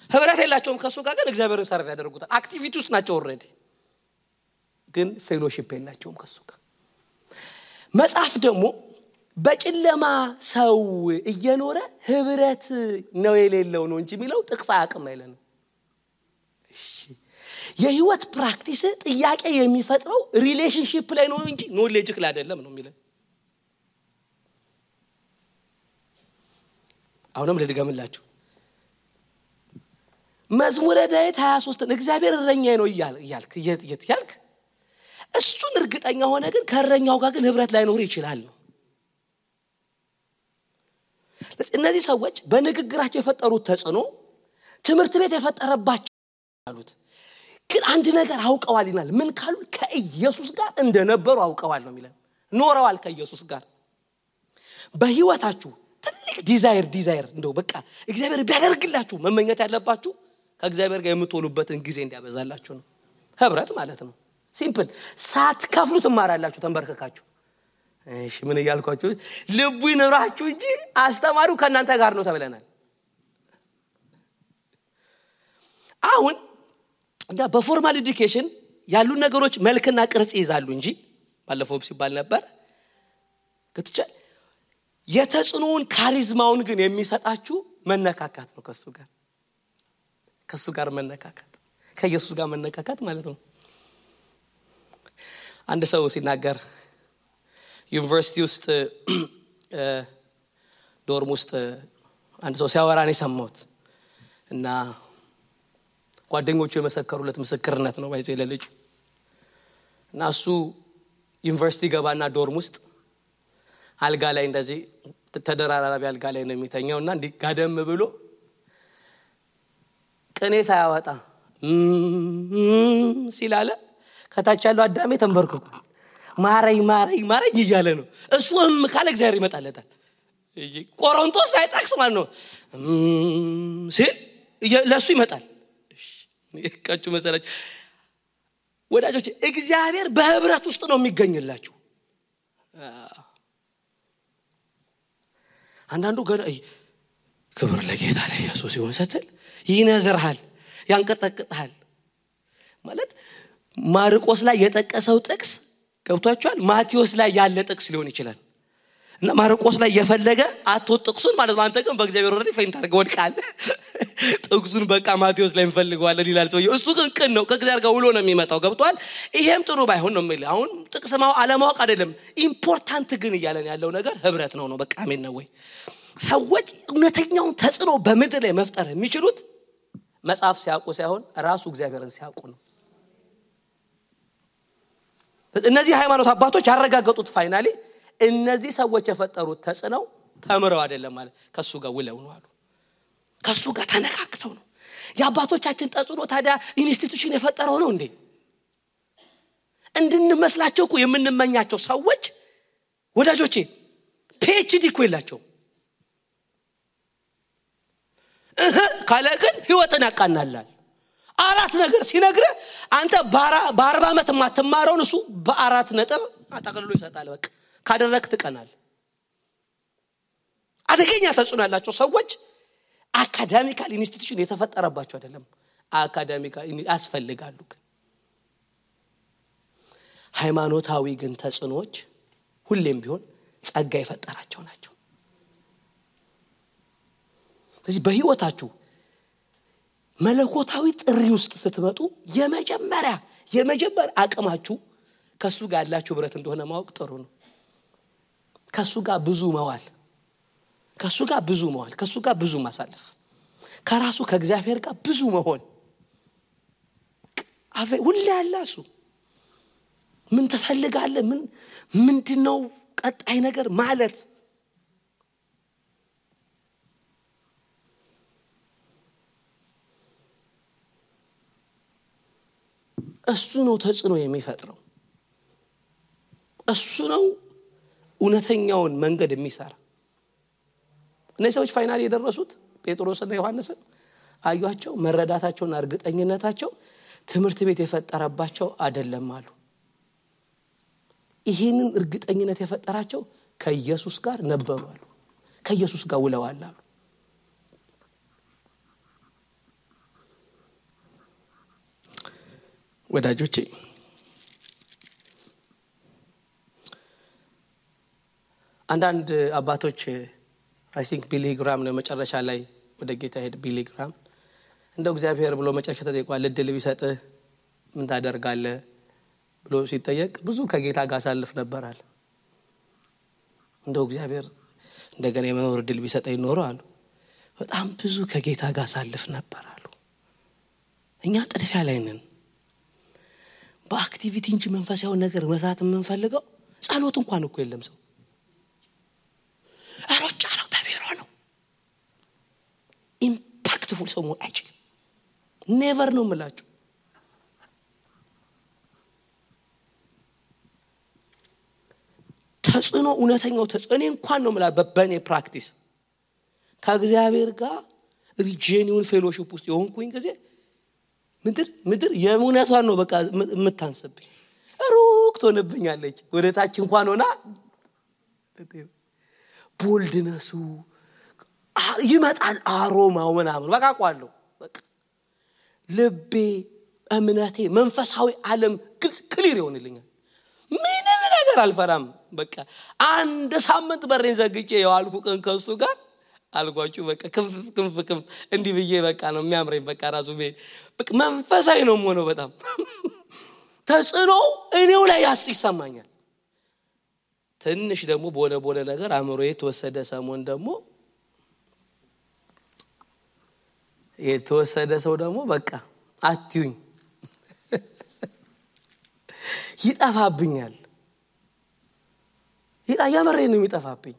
ህብረት የላቸውም ከእሱ ጋር ግን እግዚአብሔርን serve ያደርጉታል። activity ውስጥ ናቸው already፣ ግን fellowship የላቸውም ከእሱ ጋር። መጽሐፍ ደግሞ በጨለማ ሰው እየኖረ ህብረት ነው የሌለው ነው እንጂ የሚለው ጥቅስ አያውቅም አይለንም። የህይወት practice ጥያቄ የሚፈጥረው relationship ላይ ነው እንጂ knowledge ላይ አይደለም ነው የሚለን። አሁንም ልድገምላችሁ። መዝሙረ ዳዊት 23 እግዚአብሔር እረኛዬ ነው እያልክ እያልክ እሱን እርግጠኛ ሆነ ግን ከእረኛው ጋር ግን ህብረት ላይኖር ይችላል ነው። እነዚህ ሰዎች በንግግራቸው የፈጠሩት ተጽዕኖ ትምህርት ቤት የፈጠረባቸው አሉት። ግን አንድ ነገር አውቀዋል ይላል። ምን ካሉ ከኢየሱስ ጋር እንደነበሩ አውቀዋል ነው የሚለን። ኖረዋል ከኢየሱስ ጋር በህይወታችሁ ትልቅ desire desire እንደው በቃ እግዚአብሔር ቢያደርግላችሁ መመኘት ያለባችሁ ከእግዚአብሔር ጋር የምትሆኑበትን ጊዜ እንዲያበዛላችሁ ነው። ህብረት ማለት ነው። simple ሳትከፍሉ ትማራላችሁ ተንበርክካችሁ። እሺ ምን እያልኳችሁ ልቡ ይኑራችሁ እንጂ አስተማሪው ከእናንተ ጋር ነው ተብለናል። አሁን በ formal education ያሉ ነገሮች መልክና ቅርጽ ይይዛሉ እንጂ ባለፈው ሲባል ነበር ክትቻል የተጽዕኖውን ካሪዝማውን ግን የሚሰጣችሁ መነካካት ነው። ከሱ ጋር ከሱ ጋር መነካካት ከኢየሱስ ጋር መነካካት ማለት ነው። አንድ ሰው ሲናገር ዩኒቨርሲቲ ውስጥ ዶርም ውስጥ አንድ ሰው ሲያወራ ነው የሰማሁት እና ጓደኞቹ የመሰከሩለት ምስክርነት ነው ባይዜ ለልጁ እና እሱ ዩኒቨርሲቲ ገባና ዶርም ውስጥ አልጋ ላይ እንደዚህ ተደራራቢ አልጋ ላይ ነው የሚተኛው እና እንዲህ ጋደም ብሎ ቅኔ ሳያወጣ ሲላለ ከታች ያለው አዳሜ ተንበርክኩ ማረኝ ማረኝ ማረኝ እያለ ነው። እሱ እም ካለ እግዚአብሔር ይመጣለታል። ቆሮንቶስ ሳይጠቅስ ማለት ነው ሲል ለእሱ ይመጣል። ቀጩ መሰላችሁ ወዳጆች፣ እግዚአብሔር በህብረት ውስጥ ነው የሚገኝላችሁ። አንዳንዱ ገና ክብር ለጌታ ለኢየሱስ ሲሆን ስትል ይነዝርሃል፣ ያንቀጠቅጥሃል። ማለት ማርቆስ ላይ የጠቀሰው ጥቅስ ገብቷችኋል። ማቴዎስ ላይ ያለ ጥቅስ ሊሆን ይችላል እና ማርቆስ ላይ የፈለገ አትወጥ ጥቅሱን ማለት ነው። አንተ ግን በእግዚአብሔር ወረድ ፈይንት አድርገህ ወድቃለህ። ጥቅሱን በቃ ማቴዎስ ላይ እንፈልገዋለን ይላል ሰውዬው። እሱ ግን ቅን ነው፣ ከእግዚአብሔር ጋር ውሎ ነው የሚመጣው። ገብቷል። ይሄም ጥሩ ባይሆን ነው የሚል አሁን ጥቅስ አለማወቅ አይደለም። ኢምፖርታንት ግን እያለን ያለው ነገር ህብረት ነው ነው በቃ አሜን ነው ወይ? ሰዎች እውነተኛውን ተጽዕኖ በምድር ላይ መፍጠር የሚችሉት መጽሐፍ ሲያውቁ ሳይሆን ራሱ እግዚአብሔርን ሲያውቁ ነው። እነዚህ ሃይማኖት አባቶች ያረጋገጡት finally እነዚህ ሰዎች የፈጠሩት ተጽዕኖው ተምረው አይደለም ማለት ከእሱ ጋር ውለው ነው አሉ። ከእሱ ጋር ተነካክተው ነው። የአባቶቻችን ተጽዕኖ ታዲያ institution የፈጠረው ነው እንዴ? እንድንመስላቸው እኮ የምንመኛቸው ሰዎች ወዳጆቼ PhD እኮ የላቸው እህ ካለ ግን ህይወትን ያቃናላል አራት ነገር ሲነግርህ አንተ በአርባ ዓመት የማትማረውን እሱ በአራት ነጥብ አጠቅልሎ ይሰጣል በቃ ካደረግ ትቀናል አደገኛ ተጽዕኖ ያላቸው ሰዎች academical institution የተፈጠረባቸው አይደለም። academical ያስፈልጋሉ ግን። ሃይማኖታዊ ግን ተጽዕኖዎች ሁሌም ቢሆን ጸጋ የፈጠራቸው ናቸው። ስለዚህ በህይወታችሁ መለኮታዊ ጥሪ ውስጥ ስትመጡ የመጀመሪያ የመጀመሪያ አቅማችሁ ከእሱ ጋር ያላችሁ ብረት እንደሆነ ማወቅ ጥሩ ነው ከእሱ ጋር ብዙ መዋል ከእሱ ጋር ብዙ መዋል ከእሱ ጋር ብዙ ማሳለፍ ከራሱ ከእግዚአብሔር ጋር ብዙ መሆን። ሁሌ ያለ እሱ። ምን ትፈልጋለ ምን ምንድን ነው ቀጣይ ነገር ማለት? እሱ ነው ተጽዕኖ የሚፈጥረው። እሱ ነው እውነተኛውን መንገድ የሚሰራ። እነዚህ ሰዎች ፋይናል የደረሱት ጴጥሮስና ዮሐንስን አዩቸው መረዳታቸውና እርግጠኝነታቸው ትምህርት ቤት የፈጠረባቸው አደለም አሉ። ይህንን እርግጠኝነት የፈጠራቸው ከኢየሱስ ጋር ነበሩ አሉ። ከኢየሱስ ጋር ውለዋል አሉ። ወዳጆቼ አንዳንድ አባቶች I think ቢሊ ግራሃም ነው መጨረሻ ላይ ወደ ጌታ ሄድ ቢሊ ግራሃም እንደው እግዚአብሔር ብሎ መጨረሻ ተጠይቋል እድል ቢሰጥህ ምን ታደርጋለ ብሎ ሲጠየቅ ብዙ ከጌታ ጋር አሳልፍ ነበራል። እንደው እግዚአብሔር እንደገና የመኖር እድል ቢሰጠኝ ኖሮ አሉ። በጣም ብዙ ከጌታ ጋር አሳልፍ ነበር አሉ። እኛ ጥድፊያ ላይ ነን። በአክቲቪቲ እንጂ መንፈሳዊ ነገር መስራት የምንፈልገው ጸሎት እንኳን እኮ የለም ሰው ሩጫ ነው በቢሮ ነው። impactful ሰው መሆን አይችልም። never ነው የምላችሁ። ተጽዕኖ እውነተኛው ተጽዕኖ እኔ እንኳን ነው ምላችሁ በእኔ practice ከእግዚአብሔር ጋር ሪጄኒውን fellowship ውስጥ የሆንኩኝ ጊዜ ምድር ምድር የእውነቷን ነው በቃ የምታንስብኝ። ሩቅ ትሆንብኛለች። ወደ ታች እንኳን ሆና ቦልድነሱ ይመጣል አሮማው ምናምን። በቃ ልቤ እምነቴ መንፈሳዊ ዓለም ግልጽ ክሊር ይሆንልኛል። ምንም ነገር አልፈራም። በቃ አንድ ሳምንት በሬን ዘግቼ የዋልኩ ቀን ከሱ ጋር አልጓችሁ በቃ ክንፍ ክንፍ ክንፍ እንዲህ ብዬ በቃ ነው የሚያምረኝ። በቃ ራሱ መንፈሳዊ ነው ሆነው በጣም። ተጽዕኖ እኔው ላይ ያስ ይሰማኛል ትንሽ ደግሞ በሆነ በሆነ ነገር አእምሮ የተወሰደ ሰሞን ደግሞ የተወሰደ ሰው ደግሞ በቃ አትዩኝ። ይጠፋብኛል። የመሬ ነው የሚጠፋብኝ።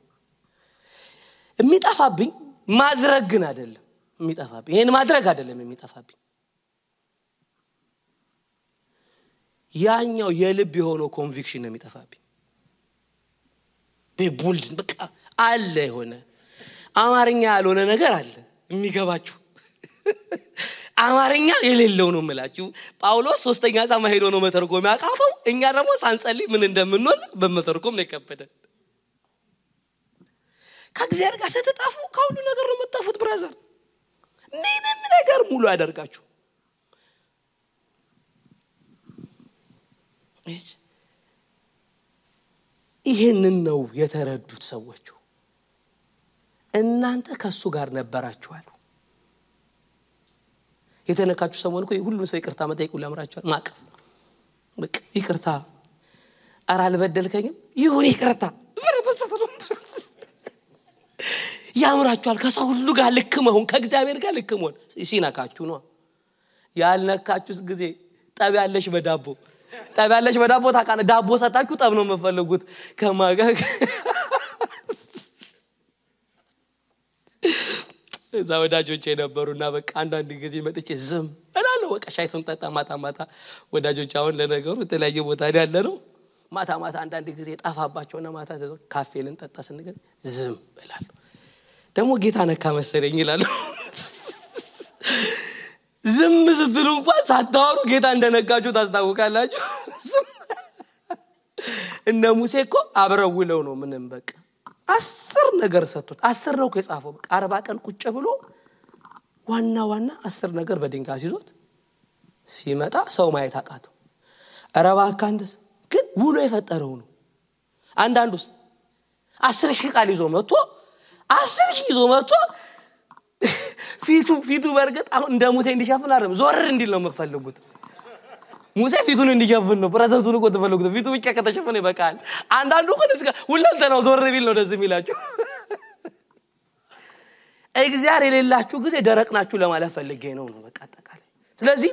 የሚጠፋብኝ ማድረግ ግን አይደለም የሚጠፋብኝ። ይህን ማድረግ አይደለም የሚጠፋብኝ። ያኛው የልብ የሆነው conviction ነው የሚጠፋብኝ bold በቃ አለ የሆነ አማርኛ ያልሆነ ነገር አለ የሚገባችሁ። አማርኛ የሌለው ነው ምላችሁ ጳውሎስ ሶስተኛ ሰማይ ሄዶ ነው መተርጎም ያቃተው። እኛ ደግሞ ሳንጸልይ ምን እንደምንሆን በመተርጎም ነው የከበደን። ከእግዚአብሔር ጋር ስትጠፉ ከሁሉ ነገር ነው የምጠፉት brother። ምንም ነገር ሙሉ ያደርጋችሁ ይህንን ነው የተረዱት ሰዎቹ። እናንተ ከእሱ ጋር ነበራችኋል የተነካችሁ ሰሞን እኮ ሁሉን ሰው ይቅርታ መጠየቁ ለምራችኋል ማቀፍ ይቅርታ። አረ አልበደልከኝም? ይሁን ይቅርታ። ያምራችኋል። ከሰው ሁሉ ጋር ልክ መሆን ከእግዚአብሔር ጋር ልክ መሆን። ሲነካችሁ ነው። ያልነካችሁት ጊዜ ጠብ ያለሽ በዳቦ ጠብ ያለሽ በዳቦ ታቃለ ዳቦ ሰጣችሁ ጠብ ነው የምፈልጉት ከማጋ እዛ ወዳጆች የነበሩና በቃ አንዳንድ ጊዜ መጥቼ ዝም ነው በቃ ሻይ ስንጠጣ ማታ ማታ ወዳጆች አሁን ለነገሩ የተለያየ ቦታ ያለ ነው ማታ ማታ አንዳንድ ጊዜ ጠፋባቸውና ማታ ካፌ ልንጠጣ ስንገኝ ዝም እላለሁ። ደግሞ ጌታ ነካ መሰለኝ ይላሉ ዝም ስትሉ እንኳን ሳታወሩ ጌታ እንደነጋችሁ ታስታውቃላችሁ? እነ ሙሴ እኮ አብረው ውለው ነው ምንም በቃ። አስር ነገር ሰጥቶት አስር ነው የጻፈው። በቃ አርባ ቀን ቁጭ ብሎ ዋና ዋና አስር ነገር በድንጋይ ሲዞት ሲመጣ ሰው ማየት አቃተው። ረባ አካንደስ ግን ውሎ የፈጠረው ነው። አንዳንዱስ አስር ሺህ ቃል ይዞ መጥቶ አስር ሺህ ይዞ መጥቶ ፊቱ ፊቱ በእርግጥ አሁን እንደ ሙሴ እንዲሸፍን አይደለም ዞር እንዲል ነው የምፈልጉት ሙሴ ፊቱን እንዲሸፍን ነው present ቱን እኮ ትፈልጉት። ፊቱ ብቻ ከተሸፈነ ይበቃል። አንዳንዱ ግን እስከ ሁለንተ ነው ዞር ቢል ነው ደስ የሚላችሁ። እግዚአብሔር የሌላችሁ ጊዜ ደረቅ ናችሁ ለማለት ፈልጌ ነው ነው በቃ አጠቃላይ። ስለዚህ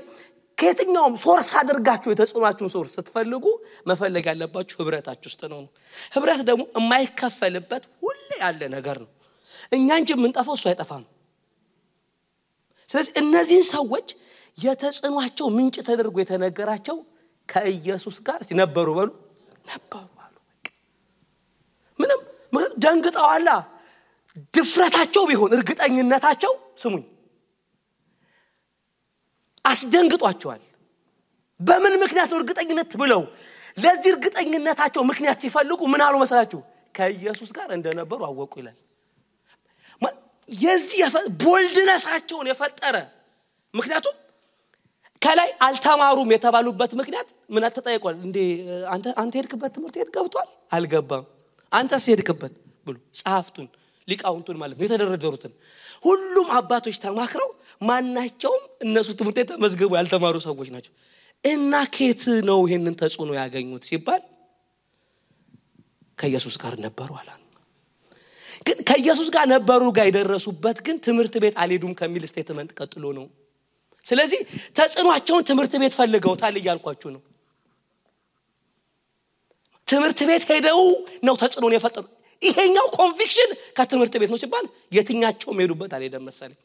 ከየትኛውም source አድርጋችሁ የተጽዕኗችሁን source ስትፈልጉ መፈለግ ያለባችሁ ህብረታችሁ ውስጥ ነው። ህብረት ደግሞ የማይከፈልበት ሁሌ ያለ ነገር ነው። እኛ እንጂ የምንጠፋው እሱ አይጠፋም ስለዚህ እነዚህን ሰዎች የተጽዕኗቸው ምንጭ ተደርጎ የተነገራቸው ከኢየሱስ ጋር ነበሩ በሉ። ነበሩ አሉ። ምንም ደንግጠዋላ። ድፍረታቸው ቢሆን እርግጠኝነታቸው ስሙኝ አስደንግጧቸዋል። በምን ምክንያት ነው እርግጠኝነት ብለው? ለዚህ እርግጠኝነታቸው ምክንያት ሲፈልጉ ምን አሉ መስላችሁ ከኢየሱስ ጋር እንደነበሩ አወቁ ይላል የዚህ ቦልድነሳቸውን የፈጠረ። ምክንያቱም ከላይ አልተማሩም የተባሉበት ምክንያት ምን ተጠይቋል? እንዴ አንተ ሄድክበት ትምህርት ቤት ገብቷል? አልገባም። አንተስ ሄድክበት ብሎ ጸሐፍቱን ሊቃውንቱን ማለት ነው የተደረደሩትን ሁሉም አባቶች ተማክረው ማናቸውም እነሱ ትምህርት ቤት ያልተማሩ ሰዎች ናቸው። እና ከየት ነው ይህንን ተጽዕኖ ያገኙት ሲባል ከኢየሱስ ጋር ነበሩ አላ ግን ከኢየሱስ ጋር ነበሩ ጋር የደረሱበት ግን ትምህርት ቤት አልሄዱም ከሚል statement ቀጥሎ ነው። ስለዚህ ተጽዕኗቸውን ትምህርት ቤት ፈልገውታል እያልኳችሁ ነው። ትምህርት ቤት ሄደው ነው ተጽዕኖን የፈጠሩ። ይሄኛው conviction ከትምህርት ቤት ነው ሲባል የትኛቸውም ሄዱበት አልሄደም መሰለኝ።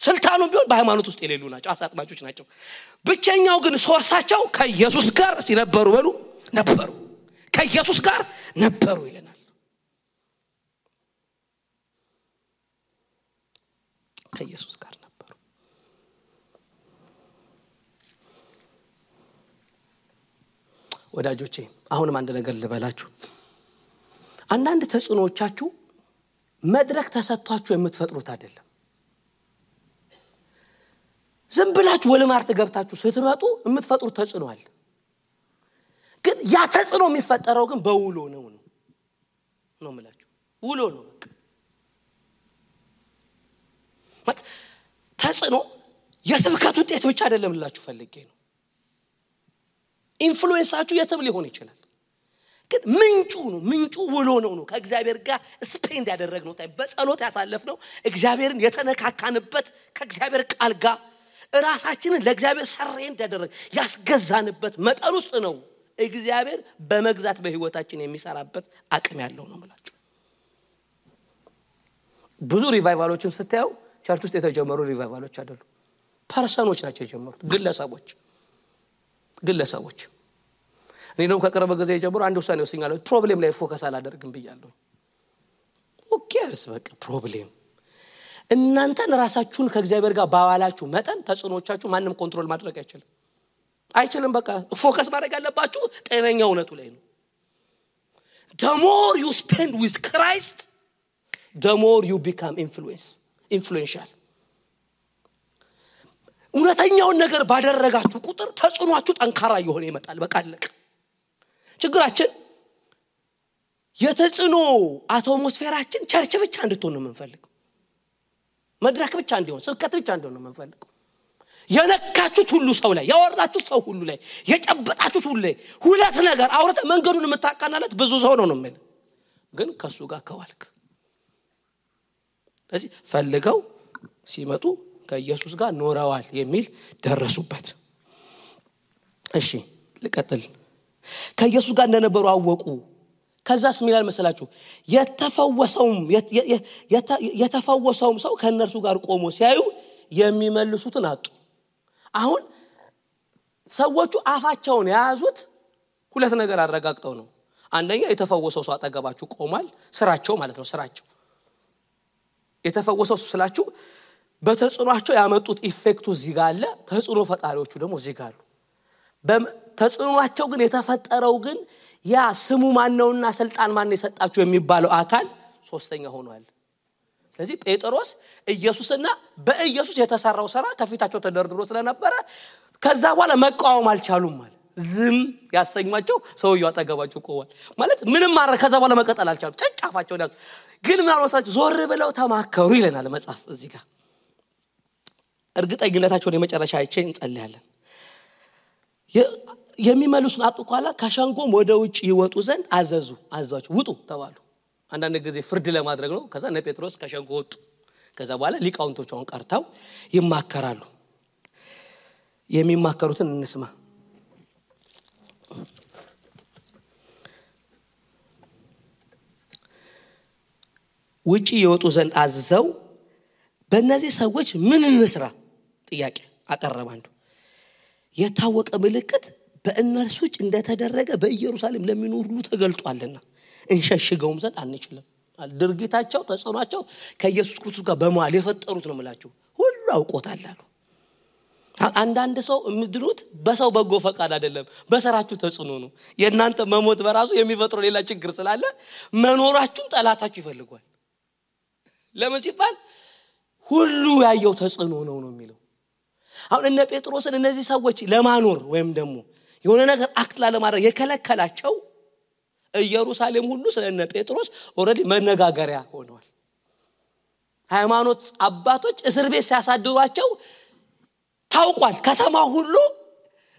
ስልጣኑ ቢሆን በሃይማኖት ውስጥ የሌሉ ናቸው አሳጥማጮች ናቸው። ብቸኛው ግን ሶርሳቸው ከኢየሱስ ጋር ሲነበሩ በሉ ነበሩ። ከኢየሱስ ጋር ነበሩ ይለናል ከኢየሱስ ጋር ነበሩ። ወዳጆቼ አሁንም አንድ ነገር ልበላችሁ። አንዳንድ ተጽዕኖዎቻችሁ መድረክ ተሰጥቷችሁ የምትፈጥሩት አይደለም። ዝም ብላችሁ ወልማርት ገብታችሁ ስትመጡ የምትፈጥሩት ተጽዕኖ አለ። ግን ያ ተጽዕኖ የሚፈጠረው ግን በውሎ ነው ነው ነው ውሎ ነው በቃ ተጽዕኖ የስብከት ውጤት ብቻ አይደለም ልላችሁ ፈልጌ ነው። influence ኣችሁ የትም ሊሆን ይችላል። ግን ምንጩ ነው ምንጩ ውሎ ነው ነው ከእግዚአብሔር ጋር spend ያደረግነው በጸሎት ያሳለፍ ነው እግዚአብሔርን የተነካካንበት ከእግዚአብሔር ቃል ጋር ራሳችንን ለእግዚአብሔር surrender ያደረግ ያስገዛንበት መጠን ውስጥ ነው እግዚአብሔር በመግዛት በህይወታችን የሚሰራበት አቅም ያለው ነው ምላችሁ ብዙ revival ኦችን ስታየው church ውስጥ የተጀመሩ revival ኦች አይደሉ person ኦች ናቸው የጀመሩት ግለሰቦች ግለሰቦች። እኔ ደግሞ ከቅርብ ጊዜ የጀምሮ አንድ ውሳኔ ወስኛለሁ። problem ላይ focus አላደርግም ብያለሁ። ኦኬርስ በቃ problem። እናንተን ራሳችሁን ከእግዚአብሔር ጋር ባዋላችሁ መጠን ተጽዕኖቻችሁ ማንም control ማድረግ አይችልም። አይችልም። በቃ focus ማድረግ ያለባችሁ ጤነኛ እውነቱ ላይ ነው። the more you spend with Christ the more you become influence influential። እውነተኛውን ነገር ባደረጋችሁ ቁጥር ተጽዕኗችሁ ጠንካራ እየሆነ ይመጣል። በቃ አለቅ ችግራችን የተጽዕኖ atmosphere ኣችን church ብቻ እንድትሆን ነው የምንፈልገው። መድረክ ብቻ እንዲሆን ስብከት ብቻ እንዲሆን ነው የምንፈልገው። የነካችሁት ሁሉ ሰው ላይ ያወራችሁት ሰው ሁሉ ላይ የጨበጣችሁት ሁሉ ላይ ሁለት ነገር አውርተ መንገዱን የምታቃናለት ብዙ ሰው ነው ነው ግን ከእሱ ጋር ከዋልክ ስለዚህ ፈልገው ሲመጡ ከኢየሱስ ጋር ኖረዋል የሚል ደረሱበት። እሺ ልቀጥል። ከኢየሱስ ጋር እንደነበሩ አወቁ። ከዛስ ሚላል መሰላችሁ? የተፈወሰውም የተፈወሰውም ሰው ከእነርሱ ጋር ቆሞ ሲያዩ የሚመልሱትን አጡ። አሁን ሰዎቹ አፋቸውን የያዙት ሁለት ነገር አረጋግጠው ነው። አንደኛ የተፈወሰው ሰው አጠገባችሁ ቆሟል ስራቸው ማለት ነው ስራቸው የተፈወሰው ሰው ስላችሁ በተጽዕኗቸው ያመጡት ኢፌክቱ እዚህ ጋር አለ ተጽዕኖ ፈጣሪዎቹ ደግሞ እዚህ ጋር አሉ። ተጽዕኗቸው ግን የተፈጠረው ግን ያ ስሙ ማነውና ስልጣን ማን የሰጣችሁ የሚባለው አካል ሶስተኛ ሆኗል። ስለዚህ ጴጥሮስ ኢየሱስና በኢየሱስ የተሰራው ስራ ከፊታቸው ተደርድሮ ስለነበረ ከዛ በኋላ መቃወም አልቻሉም ማለት ዝም ያሰኟቸው ሰውየው አጠገባቸው ቆሟል። ማለት ምንም ማድረግ ከዛ በኋላ መቀጠል አልቻሉም። ጨጫፋቸው ያዙ ግን ምን አልመሳቸው ዞር ብለው ተማከሩ ይለናል መጽሐፍ እዚህ ጋር። እርግጠኝነታቸውን የመጨረሻ አይቼ እንጸልያለን። የሚመልሱን አጡ ኋላ ከሸንጎም ወደ ውጭ ይወጡ ዘንድ አዘዙ። አዘዟቸው ውጡ ተባሉ። አንዳንድ ጊዜ ፍርድ ለማድረግ ነው። ከዛ ጴጥሮስ ከሸንጎ ወጡ። ከዛ በኋላ ሊቃውንቶች አሁን ቀርተው ይማከራሉ። የሚማከሩትን እንስማ ውጪ የወጡ ዘንድ አዝዘው በእነዚህ ሰዎች ምን እንስራ? ጥያቄ አቀረበ አንዱ። የታወቀ ምልክት በእነርሱ ውጭ እንደተደረገ በኢየሩሳሌም ለሚኖሩ ሁሉ ተገልጧልና እንሸሽገውም ዘንድ አንችልም ድርጊታቸው ተጽዕኗቸው ከኢየሱስ ክርስቶስ ጋር በመዋል የፈጠሩት ነው ምላችሁ ሁሉ አውቆታል አሉ። አንዳንድ ሰው የምድኑት በሰው በጎ ፈቃድ አይደለም በሰራችሁ ተጽዕኖ ነው። የእናንተ መሞት በራሱ የሚፈጥረው ሌላ ችግር ስላለ መኖራችሁን ጠላታችሁ ይፈልጓል ለምን ሲባል ሁሉ ያየው ተጽዕኖ ነው ነው የሚለው። አሁን እነ ጴጥሮስን እነዚህ ሰዎች ለማኖር ወይም ደግሞ የሆነ ነገር act ላለማድረግ የከለከላቸው ኢየሩሳሌም ሁሉ ስለ እነ ጴጥሮስ already መነጋገሪያ ሆነዋል። ሃይማኖት አባቶች እስር ቤት ሲያሳድሯቸው ታውቋል። ከተማ ሁሉ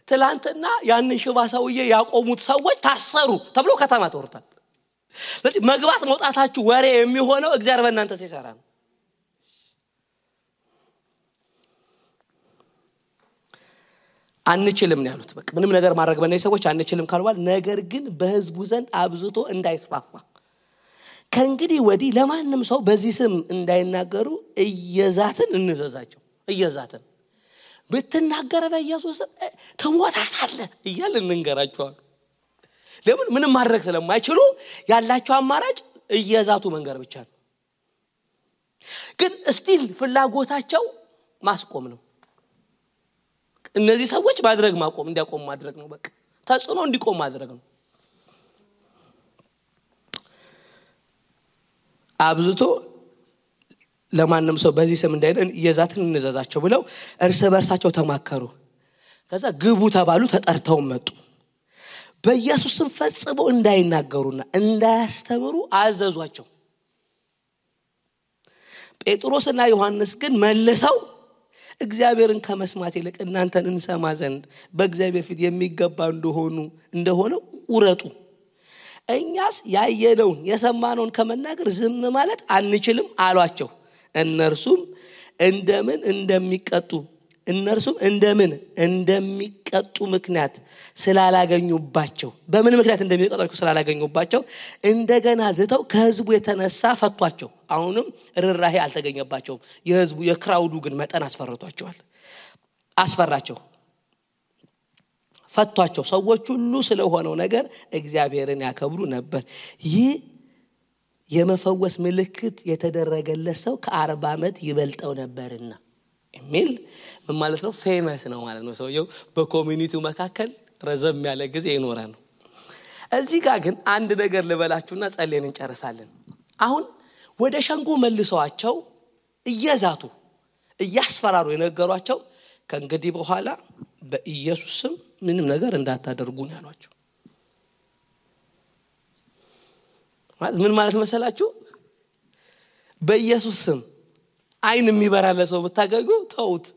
ትላንትና ያንን ሽባ ሰውዬ ያቆሙት ሰዎች ታሰሩ ተብሎ ከተማ ተወርቷል ስለዚህ መግባት መውጣታችሁ ወሬ የሚሆነው እግዚአብሔር በእናንተ ሲሰራ ነው። አንችልም ነው ያሉት። በቃ ምንም ነገር ማድረግ በእነዚህ ሰዎች አንችልም ካልባል ነገር ግን በህዝቡ ዘንድ አብዝቶ እንዳይስፋፋ። ከእንግዲህ ወዲህ ለማንም ሰው በዚህ ስም እንዳይናገሩ እየዛትን እንዘዛቸው እየዛትን ብትናገረ በኢየሱስ ስም ትሞታታለ እያል እንንገራቸዋል ለምን? ምንም ማድረግ ስለማይችሉ ያላቸው አማራጭ እየዛቱ መንገር ብቻ ነው። ግን still ፍላጎታቸው ማስቆም ነው። እነዚህ ሰዎች ማድረግ ማቆም እንዲያቆም ማድረግ ነው። በቃ ተጽዕኖ እንዲቆም ማድረግ ነው። አብዝቶ ለማንም ሰው በዚህ ስም እንዳይደን እየዛትን እንዘዛቸው ብለው እርስ በርሳቸው ተማከሩ። ከዛ ግቡ ተባሉ ተጠርተው መጡ በኢየሱስም ፈጽመው እንዳይናገሩና እንዳያስተምሩ አዘዟቸው። ጴጥሮስና ዮሐንስ ግን መልሰው እግዚአብሔርን ከመስማት ይልቅ እናንተን እንሰማ ዘንድ በእግዚአብሔር ፊት የሚገባ እንደሆኑ እንደሆነ ቁረጡ። እኛስ ያየነውን የሰማነውን ከመናገር ዝም ማለት አንችልም አሏቸው። እነርሱም እንደምን እንደሚቀጡ እነርሱም እንደምን? እንደሚቀጡ ምክንያት ስላላገኙባቸው። በምን ምክንያት እንደሚቀጧቸው ስላላገኙባቸው? እንደገና ዝተው ከህዝቡ የተነሳ ፈቷቸው። አሁንም ርህራሄ አልተገኘባቸውም። የህዝቡ የ crowd ኡ ግን መጠን አስፈርቷቸዋል። አስፈራቸው። ፈቷቸው። ሰዎች ሁሉ ስለሆነው ነገር እግዚአብሔርን ያከብሩ ነበር። ይህ የመፈወስ ምልክት የተደረገለት ሰው ከአርባ ዓመት ይበልጠው ነበርና የሚል ምን ማለት ነው? famous ነው ማለት ነው ሰውየው። በ community ው መካከል ረዘም ያለ ጊዜ የኖረ ነው። እዚህ ጋር ግን አንድ ነገር ልበላችሁና ጸሌን እንጨርሳለን። አሁን ወደ ሸንጎ መልሰዋቸው እየዛቱ እያስፈራሩ የነገሯቸው ከእንግዲህ በኋላ በኢየሱስ ስም ምንም ነገር እንዳታደርጉ ነው ያሏቸው። ምን ማለት መሰላችሁ? በኢየሱስ ስም አይን የሚበራለ ሰው ብታገኙ ተውት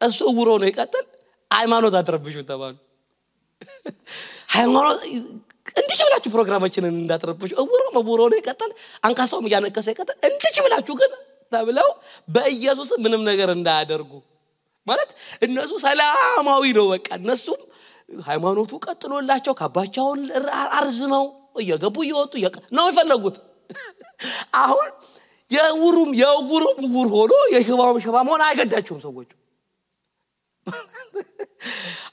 እሱ እውሮ ነው ይቀጥል ሃይማኖት አትረብሹ ተባሉ። ሃይማኖት እንዲች ብላችሁ ፕሮግራማችንን እንዳትረብሹ። እውሮ እውሮ ነው ይቀጥል አንካሳውም እያነከሰ ይቀጥል እንዲች ብላችሁ ግን ተብለው በኢየሱስ ምንም ነገር እንዳያደርጉ ማለት እነሱ ሰላማዊ ነው በቃ። እነሱም ሃይማኖቱ ቀጥሎላቸው ካባቸውን አርዝመው እየገቡ እየወጡ ነው የፈለጉት። አሁን የውሩም የውሩም ውር ሆኖ የሽባውም ሽባ መሆን አይገዳቸውም ሰዎቹ።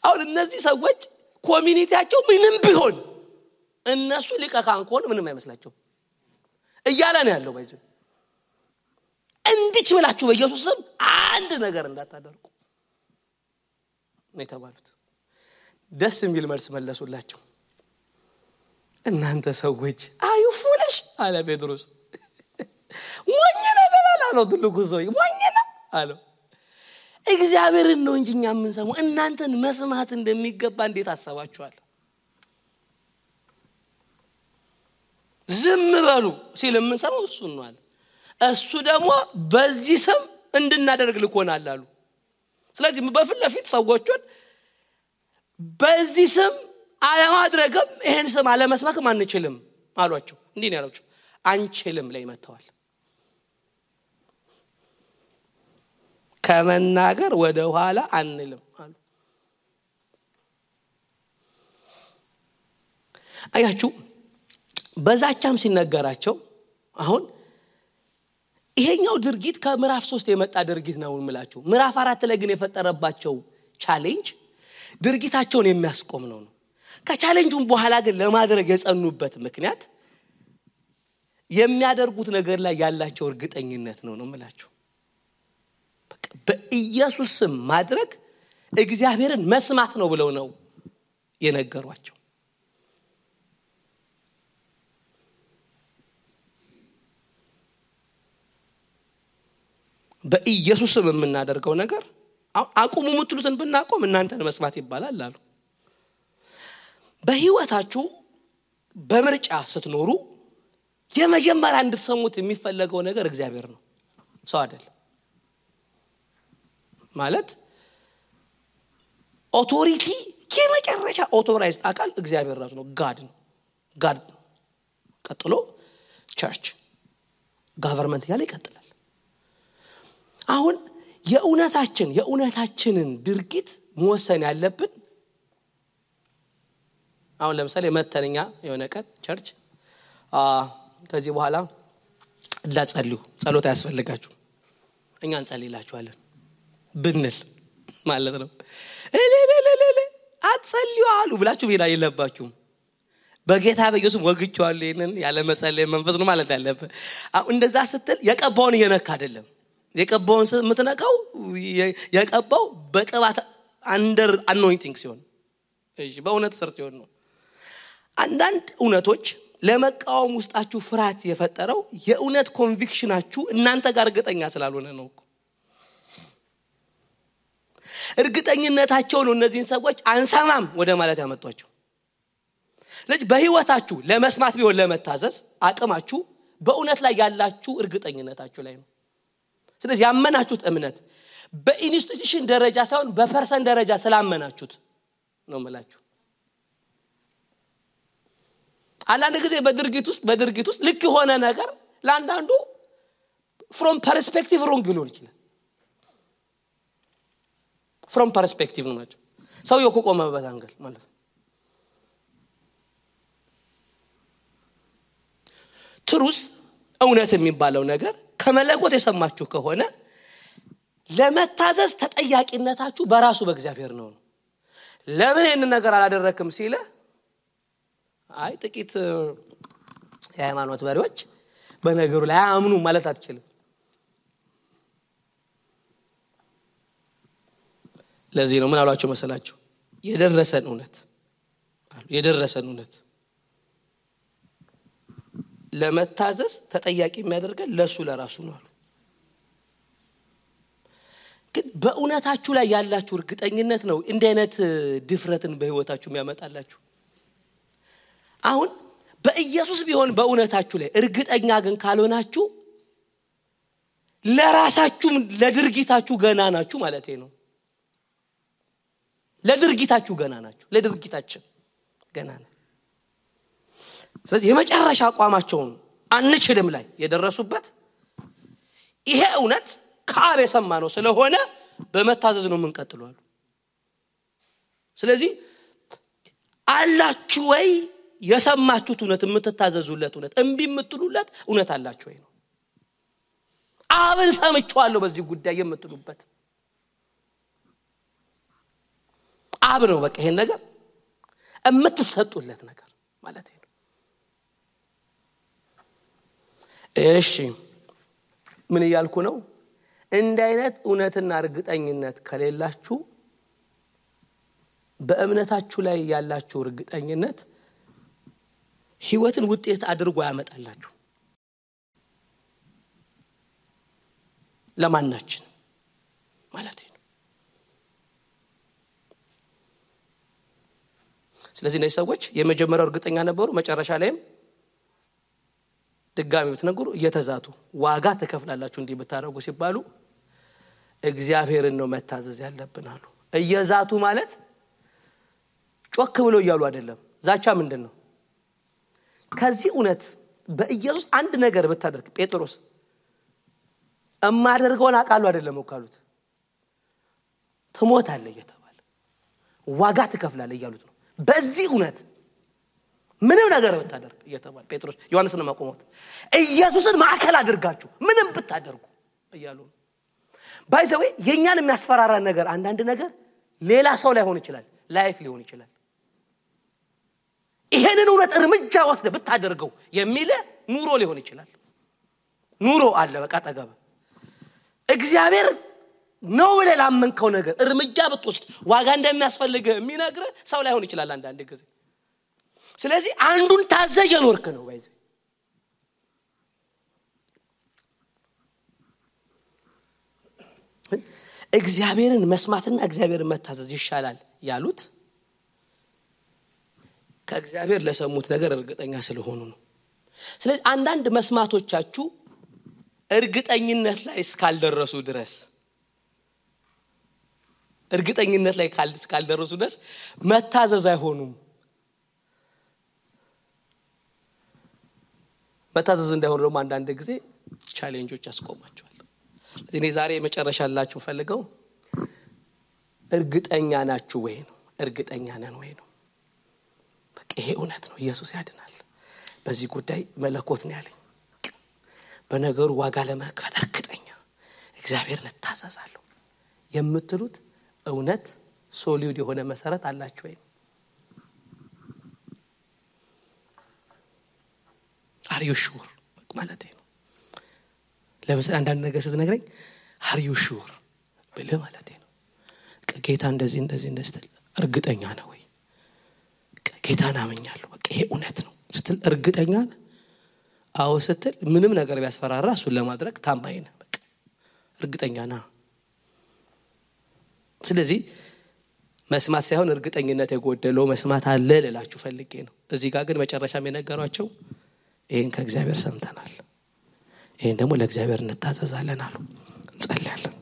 አሁን እነዚህ ሰዎች ኮሚኒቲያቸው ምንም ቢሆን እነሱ ሊቀ ካህን ምንም አይመስላቸውም። እያለ ነው ያለው ባይዞ እንዲች ብላችሁ በኢየሱስ ስም አንድ ነገር እንዳታደርጉ ነው የተባሉት። ደስ የሚል መልስ መለሱላቸው። እናንተ ሰዎች አዩ ፉለሽ አለ ጴጥሮስ ሞኝ ነበር አለው ትልቁ ሰው ሞኝ ነው አለው። እግዚአብሔርን ነው እንጂ እኛ የምንሰማው። እናንተን መስማት እንደሚገባ እንዴት አሰባችኋል ዝም በሉ ሲል የምንሰማው እሱን ነው እሱ ደግሞ በዚህ ስም እንድናደርግ ልኮናል አሉ። ስለዚህ በፊት ለፊት ሰዎቹን በዚህ ስም አለማድረግም ይህን ስም አለመስማክም አንችልም አሏቸው። እንዲህ ነው ያሏቸው። አንችልም ላይ መጥተዋል ከመናገር ወደ ኋላ አንልም አሉ። አያችሁ በዛቻም ሲነገራቸው አሁን ይሄኛው ድርጊት ከምዕራፍ ሶስት የመጣ ድርጊት ነው ምላችሁ ምዕራፍ አራት ላይ ግን የፈጠረባቸው challenge ድርጊታቸውን የሚያስቆም ነው ነው። ከ challenge ኡም በኋላ ግን ለማድረግ የጸኑበት ምክንያት የሚያደርጉት ነገር ላይ ያላቸው እርግጠኝነት ነው ነው ምላችሁ በኢየሱስ ስም ማድረግ እግዚአብሔርን መስማት ነው ብለው ነው የነገሯቸው። በኢየሱስ ስም የምናደርገው ነገር አቁሙ የምትሉትን ብናቆም እናንተን መስማት ይባላል አሉ። በህይወታችሁ በምርጫ ስትኖሩ የመጀመሪያ እንድትሰሙት የሚፈለገው ነገር እግዚአብሔር ነው። ሰው አይደል ማለት authority የመጨረሻ authorized አካል እግዚአብሔር ራሱ ነው። God ነው። God ቀጥሎ church government እያለ ይቀጥላል። አሁን የእውነታችን የእውነታችንን ድርጊት መወሰን ያለብን አሁን ለምሳሌ መተንኛ የሆነ ቀን church ከዚህ በኋላ እንዳትጸልዩ ጸሎት አያስፈልጋችሁ እኛ እንጸልይላችኋለን ብንል ማለት ነው። አትጸልዩ አሉ ብላችሁ ሜዳ የለባችሁም። በጌታ በኢየሱስ ወግቸዋሉ ይህንን ያለ መንፈስ ነው ማለት ያለብህ። እንደዛ ስትል የቀባውን እየነካ አይደለም። የቀባውን የምትነካው የቀባው በቅባት under anointing ሲሆን። በእውነት ስር ሲሆን ነው። አንዳንድ እውነቶች ለመቃወም ውስጣችሁ ፍርሃት የፈጠረው የእውነት conviction ኣችሁ እናንተ ጋር እርግጠኛ ስላልሆነ ነው እርግጠኝነታቸው ነው እነዚህን ሰዎች አንሰማም ወደ ማለት ያመጧቸው። ስለዚህ በህይወታችሁ ለመስማት ቢሆን ለመታዘዝ አቅማችሁ በእውነት ላይ ያላችሁ እርግጠኝነታችሁ ላይ ነው። ስለዚህ ያመናችሁት እምነት በ institution ደረጃ ሳይሆን በ person ደረጃ ስላመናችሁት ነው ምላችሁ አንዳንድ ጊዜ በድርጊት ውስጥ በድርጊት ውስጥ ልክ የሆነ ነገር ለአንዳንዱ from perspective wrong ሊሆን ይችላል from perspective ነው ናቸው ሰውየው ከቆመበት angle ማለት ነው። truth እውነት የሚባለው ነገር ከመለኮት የሰማችሁ ከሆነ ለመታዘዝ ተጠያቂነታችሁ በራሱ በእግዚአብሔር ነው። ለምን ይህንን ነገር አላደረክም ሲለ አይ ጥቂት የሃይማኖት መሪዎች በነገሩ ላይ አያምኑ ማለት አትችልም ለዚህ ነው። ምን አሏቸው መሰላቸው የደረሰን እውነት የደረሰን እውነት ለመታዘዝ ተጠያቂ የሚያደርገን ለእሱ ለራሱ ነው አሉ። ግን በእውነታችሁ ላይ ያላችሁ እርግጠኝነት ነው እንዲህ አይነት ድፍረትን በህይወታችሁ የሚያመጣላችሁ? አሁን በኢየሱስ ቢሆን በእውነታችሁ ላይ እርግጠኛ ግን ካልሆናችሁ ለራሳችሁም ለድርጊታችሁ ገና ናችሁ ማለት ነው ለድርጊታችሁ ገና ናችሁ። ለድርጊታችን ገና ነው ስለዚህ የመጨረሻ አቋማቸውን አንችልም ላይ የደረሱበት ይሄ እውነት ከአብ የሰማ ነው ስለሆነ በመታዘዝ ነው የምንቀጥሏሉ ስለዚህ አላችሁ ወይ? የሰማችሁት እውነት የምትታዘዙለት እውነት እምቢ የምትሉለት እውነት አላችሁ ወይ ነው። አብን ሰምቸዋለሁ በዚህ ጉዳይ የምትሉበት አብ ነው በቃ ይሄን ነገር የምትሰጡለት ነገር ማለት ነው። እሺ ምን እያልኩ ነው? እንዲህ አይነት እውነትና እርግጠኝነት ከሌላችሁ በእምነታችሁ ላይ ያላችሁ እርግጠኝነት ህይወትን ውጤት አድርጎ ያመጣላችሁ ለማናችን ማለት ነው ስለዚህ እነዚህ ሰዎች የመጀመሪያው እርግጠኛ ነበሩ። መጨረሻ ላይም ድጋሚ ብትነግሩ እየተዛቱ ዋጋ ትከፍላላችሁ እንዲህ ብታደረጉ ሲባሉ እግዚአብሔርን ነው መታዘዝ ያለብን አሉ። እየዛቱ ማለት ጮክ ብሎ እያሉ አይደለም። ዛቻ ምንድን ነው ከዚህ እውነት በኢየሱስ አንድ ነገር ብታደርግ ጴጥሮስ እማደርገውን አቃሉ አይደለም ካሉት ትሞታለ እየተባለ ዋጋ ትከፍላለ እያሉት በዚህ እውነት ምንም ነገር ብታደርግ እየተባለ ጴጥሮስ ዮሐንስን ማቆሞት ኢየሱስን ማዕከል አድርጋችሁ ምንም ብታደርጉ እያሉ ነው። ባይዘዌ የእኛን የሚያስፈራራን ነገር አንዳንድ ነገር ሌላ ሰው ላይሆን ይችላል ላይፍ ሊሆን ይችላል። ይሄንን እውነት እርምጃ ወስደ ብታደርገው የሚለ ኑሮ ሊሆን ይችላል። ኑሮ አለ በቃ ጠገበ እግዚአብሔር ነው ብለ ላመንከው ነገር እርምጃ ብትወስድ ዋጋ እንደሚያስፈልግ የሚነግር ሰው ላይሆን ይችላል አንዳንድ ጊዜ። ስለዚህ አንዱን ታዘ እየኖርክ ነው ባይዘ እግዚአብሔርን መስማትና እግዚአብሔርን መታዘዝ ይሻላል ያሉት ከእግዚአብሔር ለሰሙት ነገር እርግጠኛ ስለሆኑ ነው። ስለዚህ አንዳንድ መስማቶቻችሁ እርግጠኝነት ላይ እስካልደረሱ ድረስ እርግጠኝነት ላይ እስካልደረሱ ድረስ መታዘዝ አይሆኑም። መታዘዝ እንዳይሆኑ ደግሞ አንዳንድ ጊዜ challenge ኦች ያስቆማቸዋል። እኔ ዛሬ መጨረሻ ላችሁ ፈልገው እርግጠኛ ናችሁ ወይ ነው? እርግጠኛ ነን ወይ ነው? በቃ ይሄ እውነት ነው። ኢየሱስ ያድናል። በዚህ ጉዳይ መለኮት ነው ያለኝ። በነገሩ ዋጋ ለመክፈል እርግጠኛ። እግዚአብሔርን እታዘዛለሁ። የምትሉት እውነት solid የሆነ መሰረት አላችሁ ወይም are you sure ማለት ነው። ለምሳሌ አንዳንድ ነገር ስትነግረኝ are you sure ብል ማለት ነው። ጌታ እንደዚህ እንደዚህ እንደዚህ እርግጠኛ ነው ወይ? ጌታን አመኛለሁ በቃ ይሄ እውነት ነው ስትል እርግጠኛ አዎ ስትል ምንም ነገር ቢያስፈራራ እሱን ለማድረግ ታማኝ ነ በቃ እርግጠኛ ና ስለዚህ መስማት ሳይሆን እርግጠኝነት የጎደለው መስማት አለ ልላችሁ ፈልጌ ነው። እዚህ ጋር ግን መጨረሻም የነገሯቸው ይህን ከእግዚአብሔር ሰምተናል። ይህን ደግሞ ለእግዚአብሔር እንታዘዛለን አሉ። እንጸልያለን